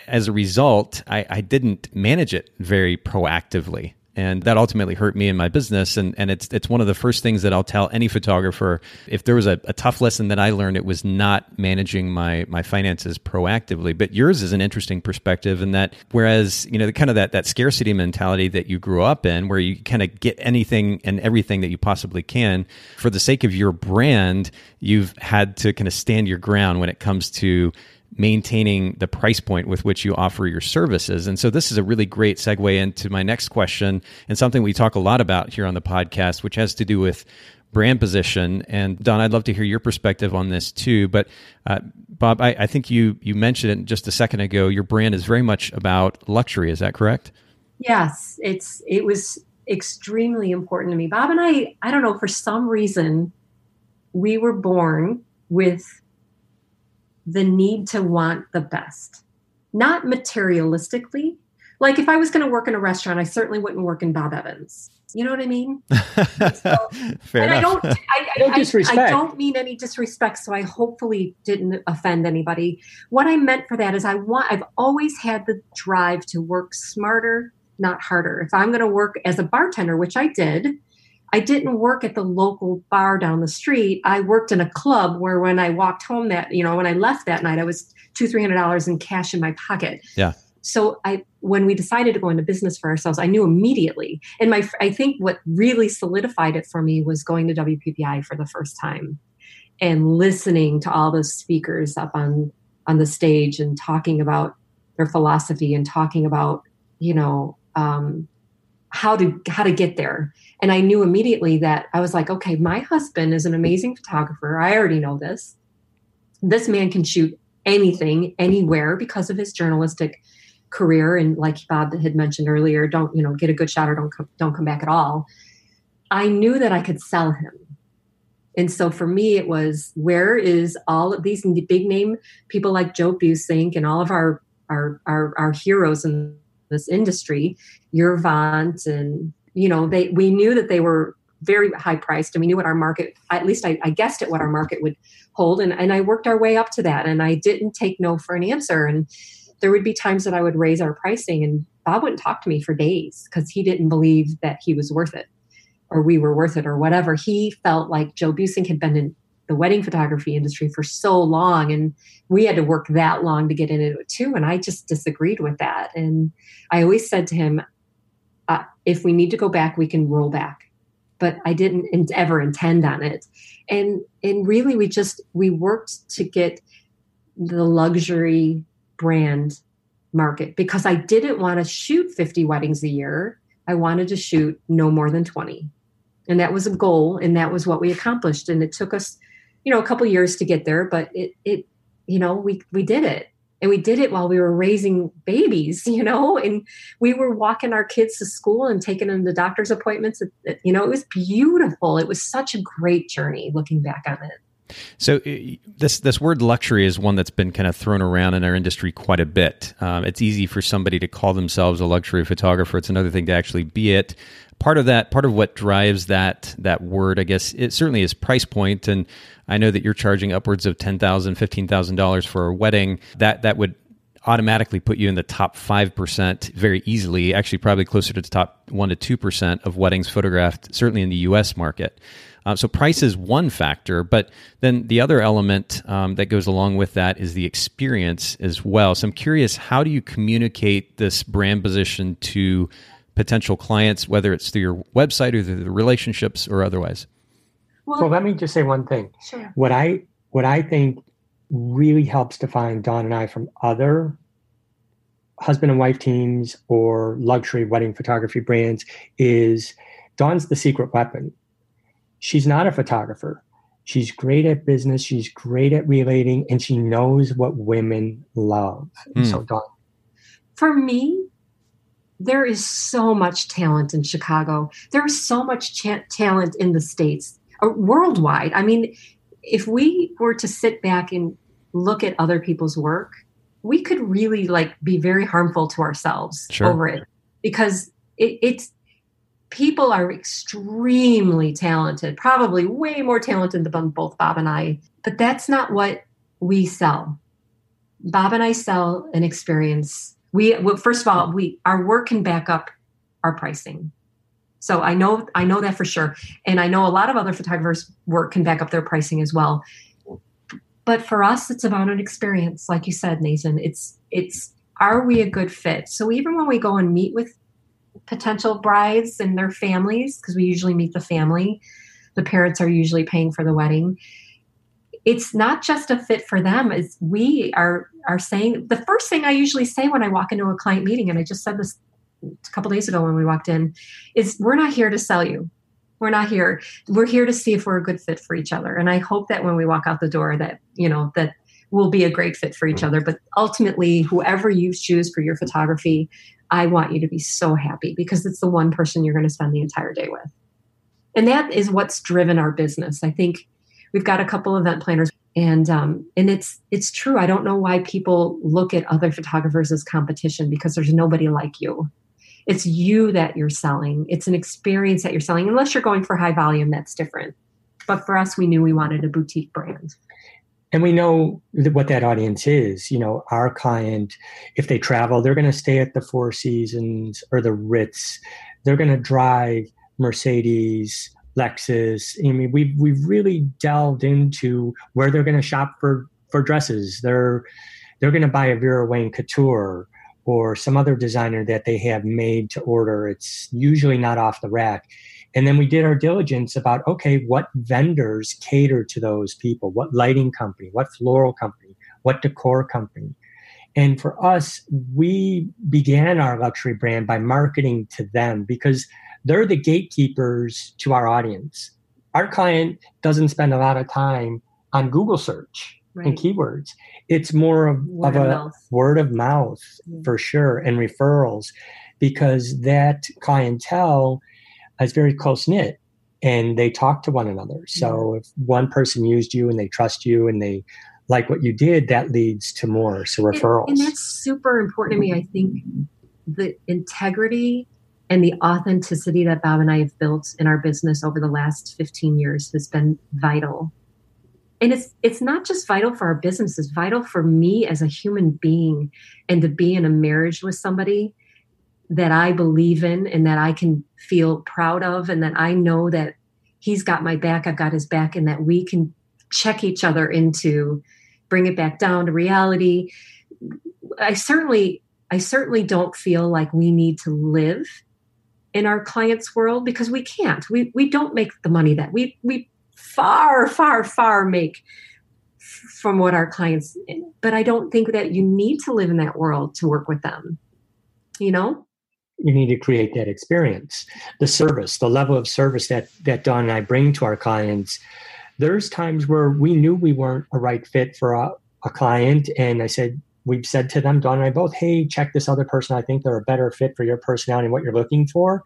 as a result, I, I didn't manage it very proactively. And that ultimately hurt me in my business. And and it's it's one of the first things that I'll tell any photographer. If there was a, a tough lesson that I learned, it was not managing my my finances proactively. But yours is an interesting perspective in that whereas you know the kind of that that scarcity mentality that you grew up in, where you kind of get anything and everything that you possibly can for the sake of your brand, you've had to kind of stand your ground when it comes to maintaining the price point with which you offer your services. And so this is a really great segue into my next question and something we talk a lot about here on the podcast, which has to do with brand position. And Dawn, I'd love to hear your perspective on this too. But uh, Bob, I, I, think you you mentioned it just a second ago. Your brand is very much about luxury. Is that correct? Yes, it's it was extremely important to me. Bob and I, I don't know, for some reason, we were born with the need to want the best, not materialistically. Like if I was going to work in a restaurant, I certainly wouldn't work in Bob Evans. You know what I mean? So, Fair enough. I don't, I, I, don't disrespect. I, I don't mean any disrespect, so I hopefully didn't offend anybody. What I meant for that is I want. I've always had the drive to work smarter, not harder. If I'm going to work as a bartender, which I did, I didn't work at the local bar down the street. I worked in a club where when I walked home that, you know, when I left that night, I was two, three hundred dollars in cash in my pocket. Yeah. So I, when we decided to go into business for ourselves, I knew immediately. And my, I think what really solidified it for me was going to WPPI for the first time, and listening to all the speakers up on on the stage and talking about their philosophy and talking about, you know, um, how to how to get there. And i knew immediately that i was like okay my husband is an amazing photographer. I already know this. This man can shoot anything anywhere because of his journalistic career. And like bob had mentioned earlier don't you know get a good shot or don't come, don't come back at all. I knew that i could sell him. And so for me it was where is all of these big name people like joe Buissink and all of our our our, our heroes and this industry, Yervant, and you know, they we knew that they were very high priced, and we knew what our market. At least I, I guessed at what our market would hold, and and I worked our way up to that, and I didn't take no for an answer, and there would be times that I would raise our pricing, and Bob wouldn't talk to me for days because he didn't believe that he was worth it or we were worth it or whatever. He felt like Joe Buissink had been in the wedding photography industry for so long and we had to work that long to get into it too and i just disagreed with that. And i always said to him uh, if we need to go back we can roll back. But i didn't ever intend on it. And and really we just we worked to get the luxury brand market because i didn't want to shoot 50 weddings a year. I wanted to shoot no more than 20 and that was a goal and that was what we accomplished and it took us you know a couple years to get there but it it you know we we did it. And we did it while we were raising babies you know and we were walking our kids to school and taking them to doctor's appointments. You know it was beautiful. It was such a great journey looking back on it. So this this word luxury is one that's been kind of thrown around in our industry quite a bit. Um, it's easy for somebody to call themselves a luxury photographer. It's another thing to actually be it part of that part of what drives that that word i guess it certainly is price point. And i know that you're charging upwards of $10000 $15000 for a wedding. That that would automatically put you in the top 5% very easily actually probably closer to the top 1 to 2% of weddings photographed certainly in the us market. Uh, so price is one factor, but then the other element um, that goes along with that is the experience as well. So I'm curious, how do you communicate this brand position to potential clients, whether it's through your website or through the relationships or otherwise? Well, well, let me just say one thing. Sure. What I what I think really helps define Dawn and I from other husband and wife teams or luxury wedding photography brands is Dawn's the secret weapon. She's not a photographer. She's great at business. She's great at relating, and she knows what women love. Mm. So, Dawn. For me, there is so much talent in Chicago. There's so much ch- talent in the States, uh, worldwide. I mean, if we were to sit back and look at other people's work, we could really like be very harmful to ourselves sure. over it because it, it's people are extremely talented, probably way more talented than both Bob and I, but that's not what we sell. Bob and I sell an experience we well, first of all we our work can back up our pricing So I know I know that for sure, and I know a lot of other photographers work can back up their pricing as well. But for us, it's about an experience, like you said, Nathan. It's it's are we a good fit? So even when we go and meet with potential brides and their families, because we usually meet the family, the parents are usually paying for the wedding. It's not just a fit for them. Is we are are saying the first thing I usually say when I walk into a client meeting, and I just said this a couple days ago when we walked in, is we're not here to sell you. We're not here. We're here to see if we're a good fit for each other. And I hope that when we walk out the door that, you know, that we'll be a great fit for each mm-hmm. other. But ultimately, whoever you choose for your photography, I want you to be so happy because it's the one person you're going to spend the entire day with. And that is what's driven our business. I think we've got a couple event planners and um, and it's it's true. I don't know why people look at other photographers as competition because there's nobody like you. It's you that you're selling. It's an experience that you're selling unless you're going for high volume that's different. But for us we knew we wanted a boutique brand. And we know what that audience is. You know our client if they travel they're going to stay at the four seasons or the ritz. They're going to drive mercedes lexus i mean we've, we've really delved into where they're going to shop for for dresses they're they're going to buy a vera wang couture or some other designer that they have made to order. It's usually not off the rack. And then we did our diligence about okay, what vendors cater to those people? What lighting company? What floral company? What decor company? And for us, we began our luxury brand by marketing to them because they're the gatekeepers to our audience. Our client doesn't spend a lot of time on Google search right. and keywords. It's more of, word of, of a mouth. word of mouth yeah. for sure and referrals because that clientele is very close knit and they talk to one another. So yeah. if one person used you and they trust you and they like what you did, that leads to more. So referrals. And, and that's super important to me. I think the integrity and the authenticity that Bob and I have built in our business over the last 15 years has been vital. And it's it's not just vital for our business it's vital for me as a human being and to be in a marriage with somebody that i believe in and that i can feel proud of and that i know that he's got my back i've got his back and that we can check each other into bring it back down to reality. I certainly i certainly don't feel like we need to live in our clients world because we can't. We we don't make the money that we we far, far, far make from what our clients but i don't think that you need to live in that world to work with them you know? You need to create that experience the service the level of service that that dawn and i bring to our clients. There's times where we knew we weren't a right fit for a, a client and i said we've said to them dawn and i both hey check this other person. I think they're a better fit for your personality and what you're looking for.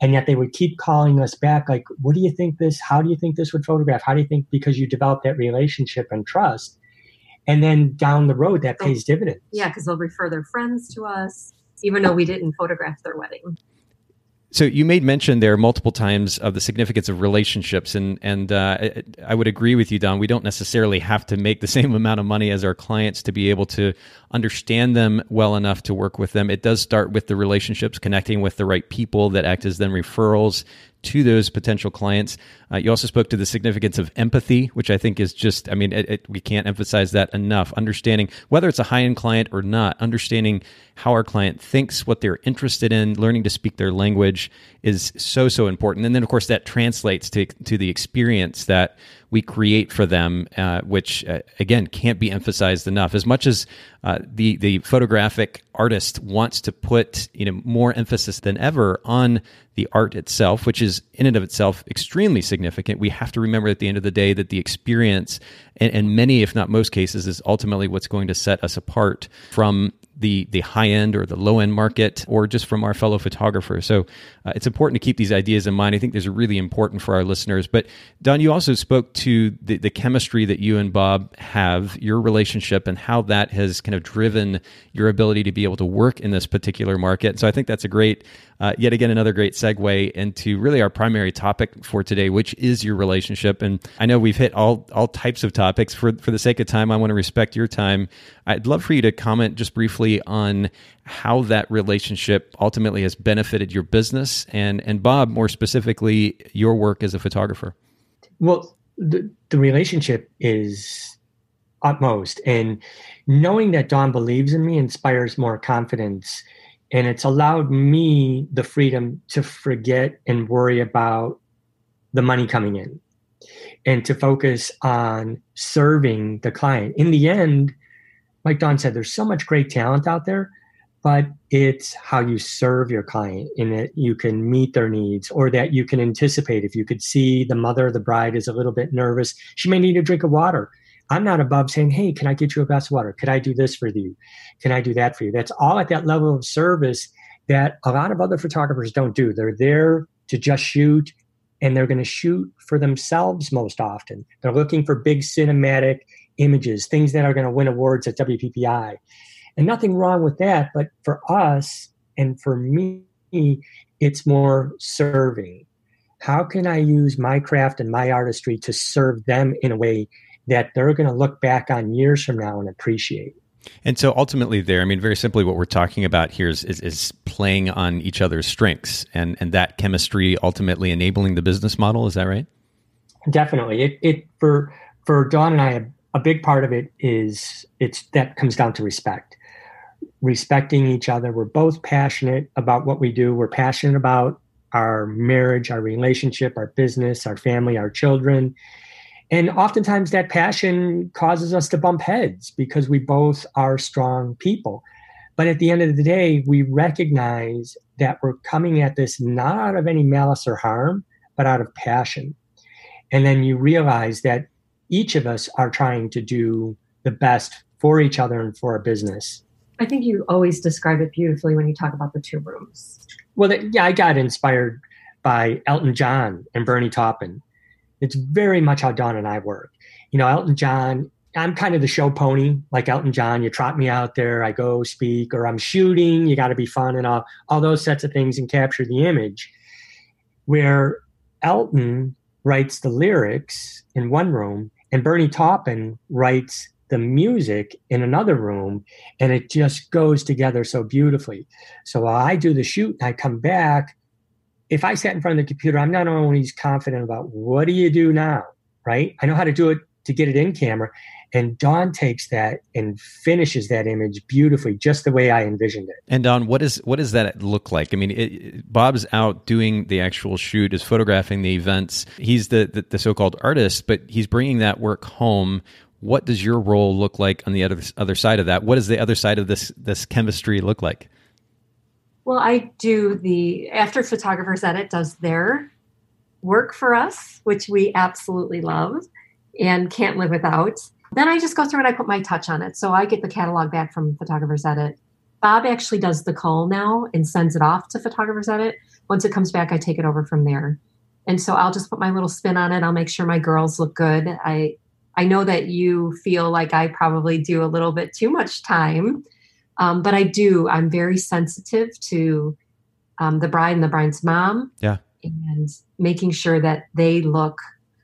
And yet they would keep calling us back like what do you think this how do you think this would photograph? How do you think because you develop that relationship and trust. And then down the road that oh. pays dividends. Yeah because they'll refer their friends to us even though we didn't photograph their wedding so you made mention there multiple times of the significance of relationships, and and uh, I would agree with you, Dawn. We don't necessarily have to make the same amount of money as our clients to be able to understand them well enough to work with them. It does start with the relationships, connecting with the right people that act as then referrals to those potential clients. Uh, you also spoke to the significance of empathy, which I think is just, I mean, it, it, we can't emphasize that enough. Understanding whether it's a high end client or not, understanding how our client thinks, what they're interested in, learning to speak their language is so, so important. And then, of course, that translates to, to the experience that we create for them, uh, which uh, again can't be emphasized enough. As much as uh, the the photographic artist wants to put you know more emphasis than ever on the art itself, which is in and of itself extremely significant. We have to remember at the end of the day that the experience, and, many, if not most cases, is ultimately what's going to set us apart from the the high end or the low end market or just from our fellow photographers. So uh, it's important to keep these ideas in mind. I think these are really important for our listeners. But Dawn, you also spoke to the, the chemistry that you and Bob have, your relationship, and how that has kind of driven your ability to be able to work in this particular market. So I think that's a great, uh, yet again, another great segue into really our primary topic for today, which is your relationship. And I know we've hit all all types of topics. For for the sake of time, I want to respect your time. I'd love for you to comment just briefly on how that relationship ultimately has benefited your business and and Bob more specifically your work as a photographer. Well, the, the relationship is utmost and knowing that Dawn believes in me inspires more confidence and it's allowed me the freedom to forget and worry about the money coming in and to focus on serving the client. In the end, like Dawn said, there's so much great talent out there, but it's how you serve your client in that you can meet their needs or that you can anticipate. If you could see the mother the bride is a little bit nervous, she may need a drink of water. I'm not above saying, Hey, can I get you a glass of water? Could I do this for you? Can I do that for you? That's all at that level of service that a lot of other photographers don't do. They're there to just shoot and they're going to shoot for themselves most often. They're looking for big cinematic images, things that are going to win awards at WPPI. And nothing wrong with that. But for us and for me, it's more serving. How can I use my craft and my artistry to serve them in a way that they're going to look back on years from now and appreciate? And so ultimately, there, I mean, very simply, what we're talking about here is, is, is, playing on each other's strengths and, and that chemistry ultimately enabling the business model. Is that right? Definitely. It, it for for Dawn and I, a big part of it is it's that comes down to respect, respecting each other. We're both passionate about what we do. We're passionate about our marriage, our relationship, our business, our family, our children and oftentimes that passion causes us to bump heads because we both are strong people. But at the end of the day, we recognize that we're coming at this not out of any malice or harm, but out of passion. And then you realize that each of us are trying to do the best for each other and for our business. I think you always describe it beautifully when you talk about the two rooms. Well, yeah, I got inspired by Elton John and Bernie Taupin it's very much how Dawn and I work. You know, Elton John, I'm kind of the show pony, like Elton John. You trot me out there, I go speak, or I'm shooting. You got to be fun and all, all those sets of things and capture the image. Where Elton writes the lyrics in one room, and Bernie Taupin writes the music in another room, and it just goes together so beautifully. So while I do the shoot and I come back, if I sat in front of the computer, I'm not always confident about what do you do now, right? I know how to do it to get it in camera. And Dawn takes that and finishes that image beautifully, just the way I envisioned it. And Dawn, what is what does that look like? I mean, it, Bob's out doing the actual shoot, is photographing the events. He's the, the the so-called artist, but he's bringing that work home. What does your role look like on the other other side of that? What does the other side of this this chemistry look like? Well, I do the after photographers edit does their work for us, which we absolutely love and can't live without. Then I just go through and I put my touch on it. So I get the catalog back from Photographers Edit. Bob actually does the call now and sends it off to Photographers Edit. Once it comes back, I take it over from there. And so I'll just put my little spin on it. I'll make sure my girls look good. I I know that you feel like I probably do a little bit too much time um, but I do. I'm very sensitive to um, the bride and the bride's mom. Yeah. And making sure that they look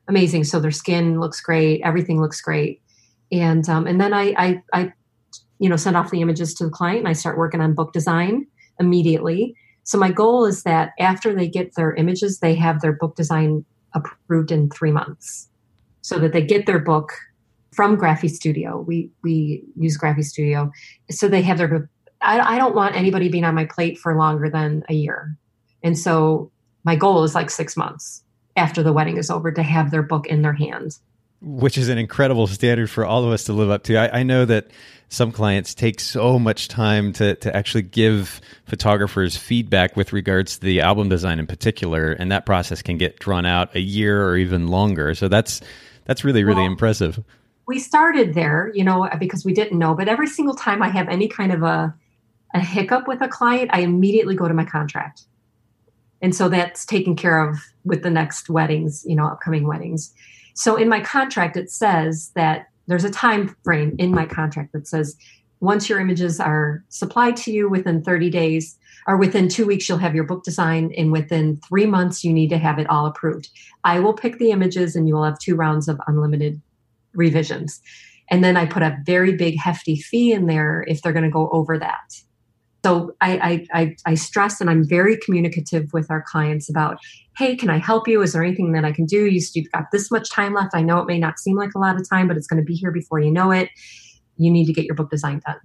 amazing. So their skin looks great. Everything looks great. And um, and then I, I I you know send off the images to the client and I start working on book design immediately. So my goal is that after they get their images, they have their book design approved in three months, so that they get their book from Graphistudio. We we use Graphistudio, so they have their. I, I don't want anybody being on my plate for longer than a year, and so my goal is like six months after the wedding is over to have their book in their hands. Which is an incredible standard for all of us to live up to. I, I know that some clients take so much time to, to actually give photographers feedback with regards to the album design in particular, and that process can get drawn out a year or even longer. So that's that's really really well, impressive we started there, you know, because we didn't know. But every single time I have any kind of a, a hiccup with a client, I immediately go to my contract. And so that's taken care of with the next weddings, you know, upcoming weddings. So in my contract, it says that there's a time frame in my contract that says once your images are supplied to you within 30 days or within two weeks, you'll have your book design. And within three months, you need to have it all approved. I will pick the images and you will have two rounds of unlimited revisions. And then I put a very big hefty fee in there if they're going to go over that. So I, I, I, I stress and I'm very communicative with our clients about, hey, can I help you? Is there anything that I can do? You, you've got this much time left. I know it may not seem like a lot of time, but it's going to be here before you know it. You need to get your book design done.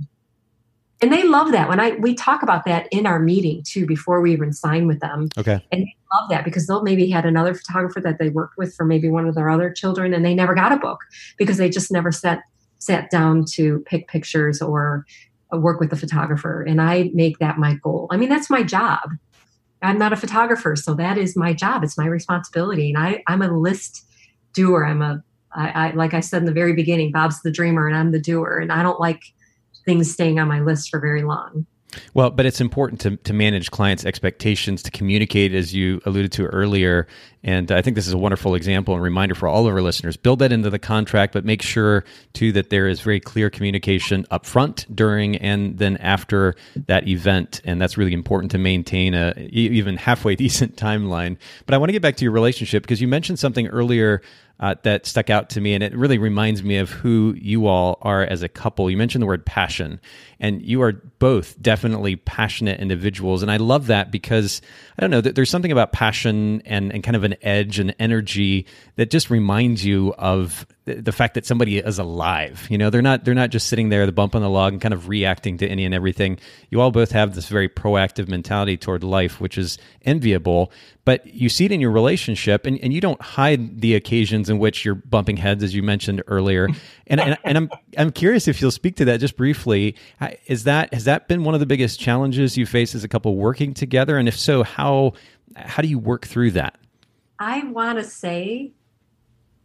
And they love that when I we talk about that in our meeting too before we even sign with them. Okay. And they love that because they'll maybe had another photographer that they worked with for maybe one of their other children and they never got a book because they just never sat sat down to pick pictures or uh, work with the photographer. And I make that my goal. I mean, that's my job. I'm not a photographer, so that is my job. It's my responsibility. And I, I'm a list doer. I'm a I, I like I said in the very beginning, Bob's the dreamer and I'm the doer. And I don't like things staying on my list for very long. Well, but it's important to, to manage clients' expectations, to communicate, as you alluded to earlier. And I think this is a wonderful example and reminder for all of our listeners. Build that into the contract, but make sure, too, that there is very clear communication up front, during, and then after that event. And that's really important to maintain a even halfway decent timeline. But I want to get back to your relationship because you mentioned something earlier uh, that stuck out to me, and it really reminds me of who you all are as a couple. You mentioned the word passion, and you are both definitely passionate individuals, and I love that because I don't know that there's something about passion and, and kind of an edge and energy that just reminds you of the fact that somebody is alive. You know, they're not they're not just sitting there, the bump on the log, and kind of reacting to any and everything. You all both have this very proactive mentality toward life, which is enviable. But you see it in your relationship, and, and you don't hide the occasions in which you're bumping heads, as you mentioned earlier. And and, and I'm I'm curious if you'll speak to that just briefly. Is that has that been one of the biggest challenges you face as a couple working together? And if so, how how do you work through that? I want to say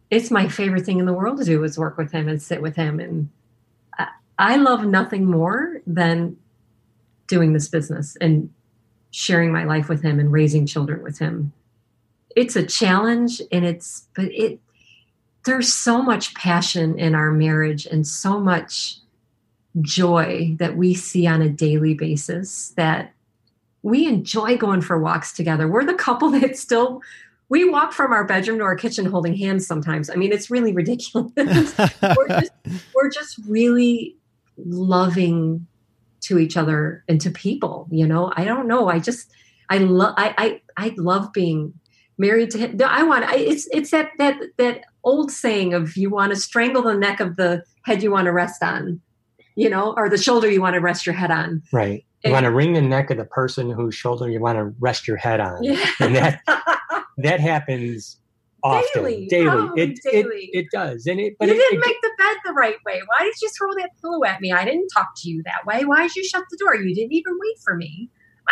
it's my favorite thing in the world to do is work with him and sit with him and I, love nothing more than doing this business and sharing my life with him and raising children with him it's a challenge and it's but it there's so much passion in our marriage and so much joy that we see on a daily basis that we enjoy going for walks together we're the couple that still we walk from our bedroom to our kitchen holding hands sometimes. I mean, it's really ridiculous. we're, just, we're just really loving to each other and to people. You know, I don't know. I just I love I, I I love being married to him. I want I, it's it's that that that old saying of you want to strangle the neck of the head you want to rest on, you know, or the shoulder you want to rest your head on. Right. You and, want to wring the neck of the person whose shoulder you want to rest your head on. Yeah. And that that happens often daily, daily. It, daily. It, it does and it but you it, didn't it, make the bed the right way why did you throw that pillow at me i didn't talk to you that way why did you shut the door you didn't even wait for me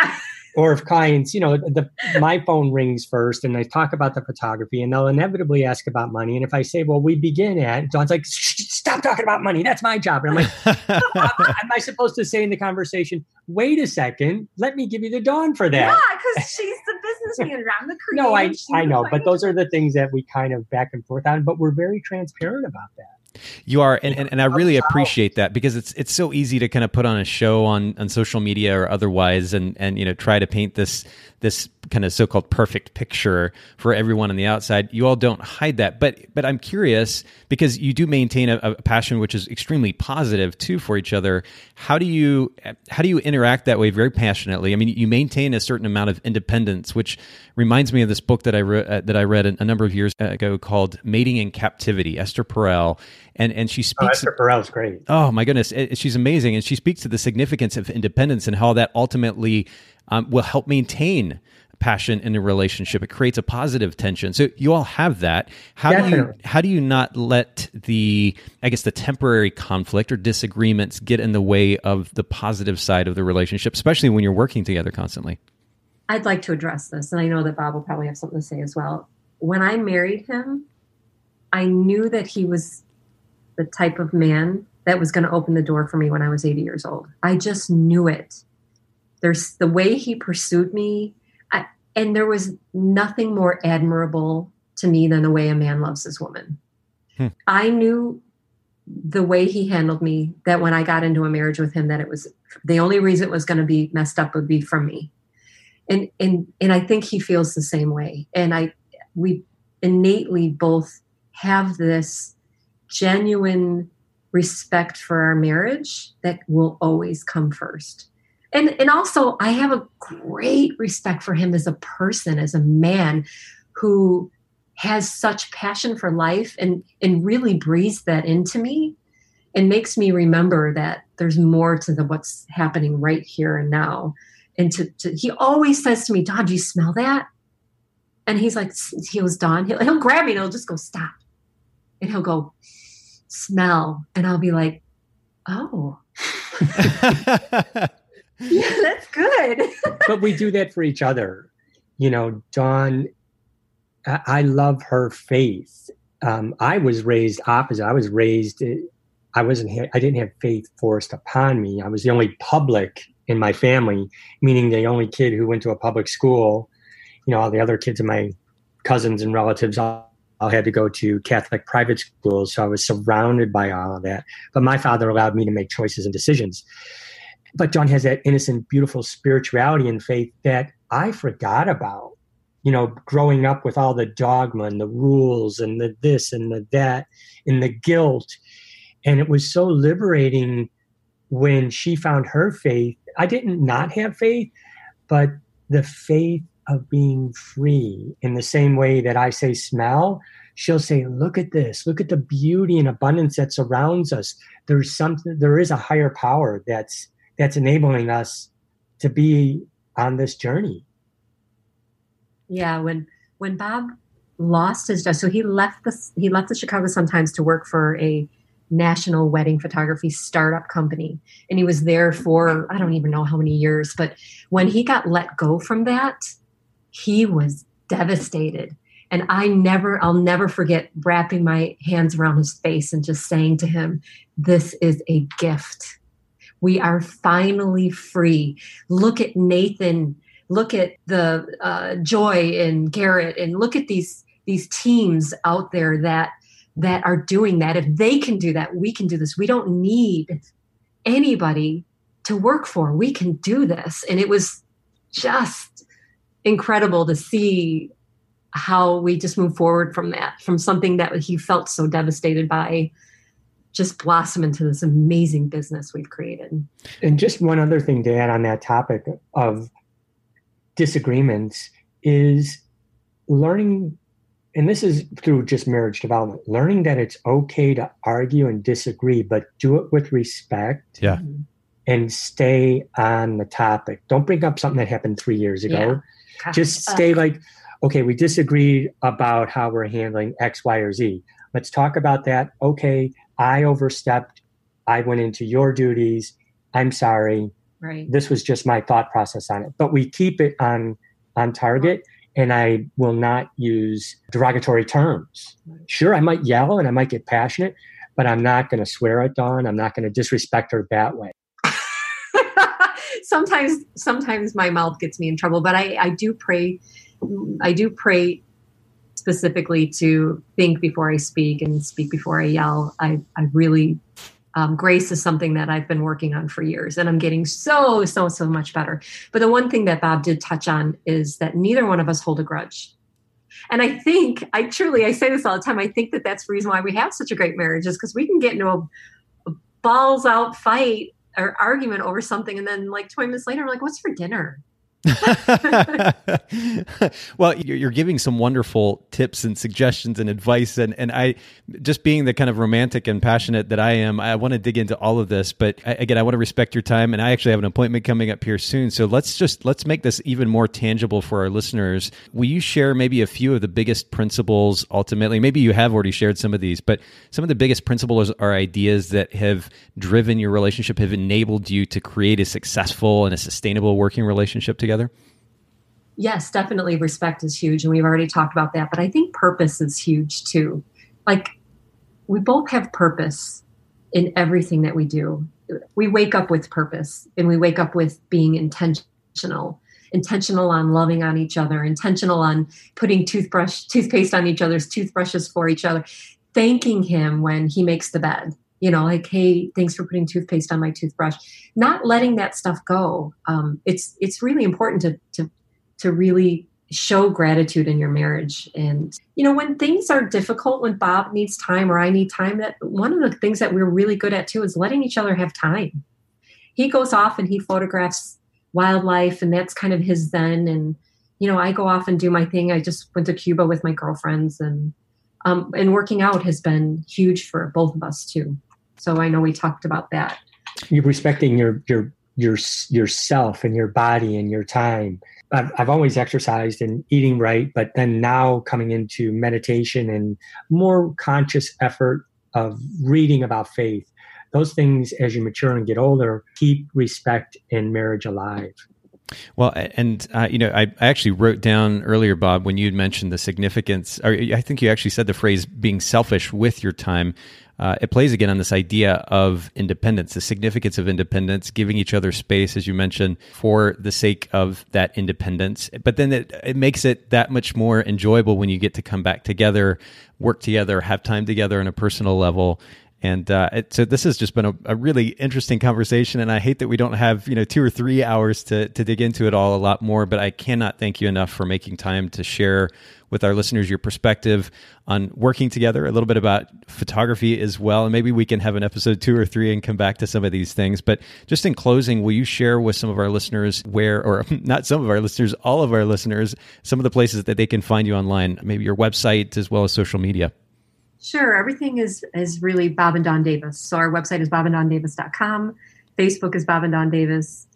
or if clients, you know, the my phone rings first and I talk about the photography and they'll inevitably ask about money. And if I say, well, we begin at, Dawn's like, stop talking about money. That's my job. And I'm like, am I supposed to say in the conversation, wait a second, let me give you the Dawn for that? Yeah, because she's the business manager. I'm the creator. no, I, I know, but those are the things that we kind of back and forth on, but we're very transparent about that. You are, and, and, and I really appreciate that because it's it's so easy to kind of put on a show on, on social media or otherwise, and and you know try to paint this this kind of so-called perfect picture for everyone on the outside. You all don't hide that, but but I'm curious because you do maintain a, a, passion which is extremely positive too for each other. How do you how do you interact that way very passionately? I mean, you maintain a certain amount of independence, which reminds me of this book that I re- uh, that I read a, number of years ago called "Mating in Captivity." Esther Perel, and and she oh, speaks. Oh, Esther Perel's great. Oh my goodness, she's amazing, and she speaks to the significance of independence and how that ultimately um, will help maintain passion in a relationship. It creates a positive tension. So you all have that. How Definitely. do you how do you not let the I guess the temporary conflict or disagreements get in the way of the positive side of the relationship, especially when you're working together constantly? I'd like to address this, and I know that Bob will probably have something to say as well. When I married him, I knew that he was the type of man that was going to open the door for me when I was 80 years old. I just knew it. There's the way he pursued me, and there was nothing more admirable to me than the way a man loves his woman. Hmm. I knew the way he handled me that when I got into a marriage with him that it was the only reason it was going to be messed up would be from me. And and and I think he feels the same way. And I we innately both have this genuine respect for our marriage that will always come first. And and also I have a great respect for him as a person, as a man who has such passion for life and and really breathes that into me and makes me remember that there's more to the what's happening right here and now. And to, to he always says to me, Dawn, do you smell that? And he's like, he was Dawn. He'll, he'll grab me and he'll just go, stop. And he'll go, smell. And I'll be like, oh. yeah, that's good. but we do that for each other. You know, Dawn, I, I love her faith. Um, I was raised opposite. I was raised, I wasn't, I didn't have faith forced upon me. I was the only public in my family, meaning the only kid who went to a public school. You know, all the other kids in my cousins and relatives all I had to go to Catholic private schools, so I was surrounded by all of that. But my father allowed me to make choices and decisions. But Dawn has that innocent, beautiful spirituality and faith that I forgot about. You know, growing up with all the dogma and the rules and the this and the that and the guilt. And it was so liberating when she found her faith. I didn't not have faith, but the faith of being free in the same way that I say smell, she'll say, look at this, look at the beauty and abundance that surrounds us. There's something, there is a higher power that's, that's enabling us to be on this journey. Yeah. When, when Bob lost his job, so he left the, he left the Chicago Sun-Times to work for a national wedding photography startup company. And he was there for, I don't even know how many years, but when he got let go from that, he was devastated. And I never, I'll never forget wrapping my hands around his face and just saying to him, This is a gift. We are finally free. Look at Nathan. Look at the uh, Joy and Garrett, and look at these these teams out there that that are doing that. If they can do that, we can do this. We don't need anybody to work for. We can do this. And it was just incredible to see how we just move forward from that, from something that he felt so devastated by, just blossom into this amazing business we've created. And just one other thing to add on that topic of disagreements is learning, and this is through just marriage development, learning that it's okay to argue and disagree, but do it with respect. Yeah. Mm-hmm. And stay on the topic. Don't bring up something that happened three years ago. Yeah just stay like, okay, we disagreed about how we're handling X, Y, or Z. Let's talk about that. Okay, I overstepped. I went into your duties. I'm sorry. Right. This was just my thought process on it. But we keep it on on target and I will not use derogatory terms. Sure, I might yell and I might get passionate, but I'm not going to swear at Dawn. I'm not going to disrespect her that way sometimes sometimes my mouth gets me in trouble but i i do pray i do pray specifically to think before i speak and speak before i yell. I i really um, grace is something that i've been working on for years and i'm getting so so so much better. But the one thing that bob did touch on is that neither one of us hold a grudge. And i think i truly i say this all the time i think that that's the reason why we have such a great marriage is because we can get into a, a balls out fight or argument over something, and then like 20 minutes later, I'm like, "What's for dinner?" well, you're giving some wonderful tips and suggestions and advice, and and I just being the kind of romantic and passionate that I am, I want to dig into all of this. But I, again, I want to respect your time, and I actually have an appointment coming up here soon. So let's just let's make this even more tangible for our listeners. Will you share maybe a few of the biggest principles? Ultimately, maybe you have already shared some of these, but some of the biggest principles or ideas that have driven your relationship, have enabled you to create a successful and a sustainable working relationship together together? Yes, definitely respect is huge. And we've already talked about that. But I think purpose is huge too. Like we both have purpose in everything that we do. We wake up with purpose and we wake up with being intentional intentional on loving on each other intentional on putting toothbrush toothpaste on each other's toothbrushes for each other thanking him when he makes the bed you know like hey thanks for putting toothpaste on my toothbrush. Not letting that stuff go. Um, it's it's really important to to to really show gratitude in your marriage. And you know when things are difficult when bob needs time or i need time that one of the things that we're really good at too is letting each other have time. He goes off and he photographs wildlife and that's kind of his zen. And you know i go off and do my thing. I just went to cuba with my girlfriends and um, and working out has been huge for both of us too so i know we talked about that you're respecting your your your yourself and your body and your time I've, I've always exercised and eating right, but then now coming into meditation and more conscious effort of reading about faith. Those things, as you mature and get older, keep respect in marriage alive. Well, and uh, you know, I, I, actually wrote down earlier, Bob, when you had mentioned the significance, or I think you actually said the phrase "being selfish with your time." Uh, it plays again on this idea of independence, the significance of independence, giving each other space, as you mentioned, for the sake of that independence. But then it, it makes it that much more enjoyable when you get to come back together, work together, have time together on a personal level. And uh, it, so this has just been a, a, really interesting conversation, and I hate that we don't have you know two or three hours to to dig into it all a lot more. But I cannot thank you enough for making time to share with our listeners your perspective on working together, a little bit about photography as well. And maybe we can have an episode two or three and come back to some of these things. But just in closing, will you share with some of our listeners where, or not some of our listeners, all of our listeners, some of the places that they can find you online, maybe your website as well as social media? Sure. Everything is is really Bob and Dawn Davis. So our website is bobanddawndavis.com. Facebook is Bob and Dawn Davis.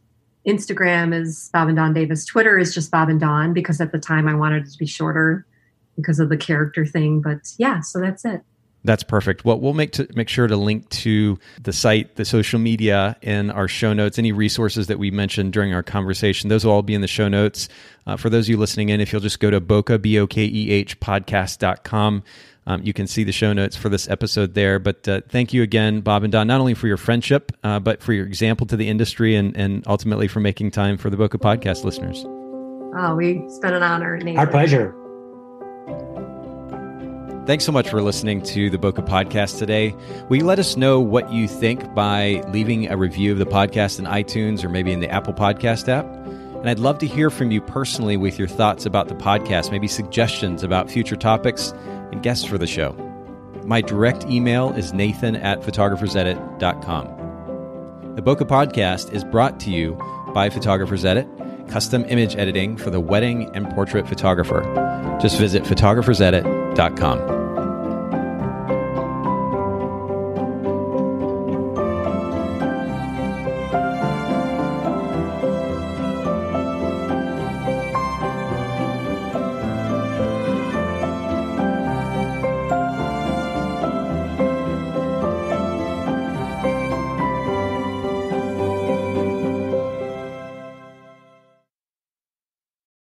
Instagram is Bob and Dawn Davis. Twitter is just Bob and Dawn because at the time I wanted it to be shorter because of the character thing. But yeah, so that's it. That's perfect. Well, we'll make to make sure to link to the site, the social media in our show notes. Any resources that we mentioned during our conversation, those will all be in the show notes. Uh, for those of you listening in, if you'll just go to Bokeh, B O K E H podcast.com, um, you can see the show notes for this episode there. But uh, thank you again, Bob and Dawn, not only for your friendship, uh, but for your example to the industry and, and ultimately for making time for the Bokeh podcast listeners. Oh, we, it's been an honor. Our pleasure. Thanks so much for listening to the Bokeh podcast today. Will you let us know what you think by leaving a review of the podcast in iTunes or maybe in the Apple Podcast app? And I'd love to hear from you personally with your thoughts about the podcast, maybe suggestions about future topics and guests for the show. My direct email is nathan at photographersedit.com. The Bokeh Podcast is brought to you by Photographers Edit, custom image editing for the wedding and portrait photographer. Just visit photographersedit.com.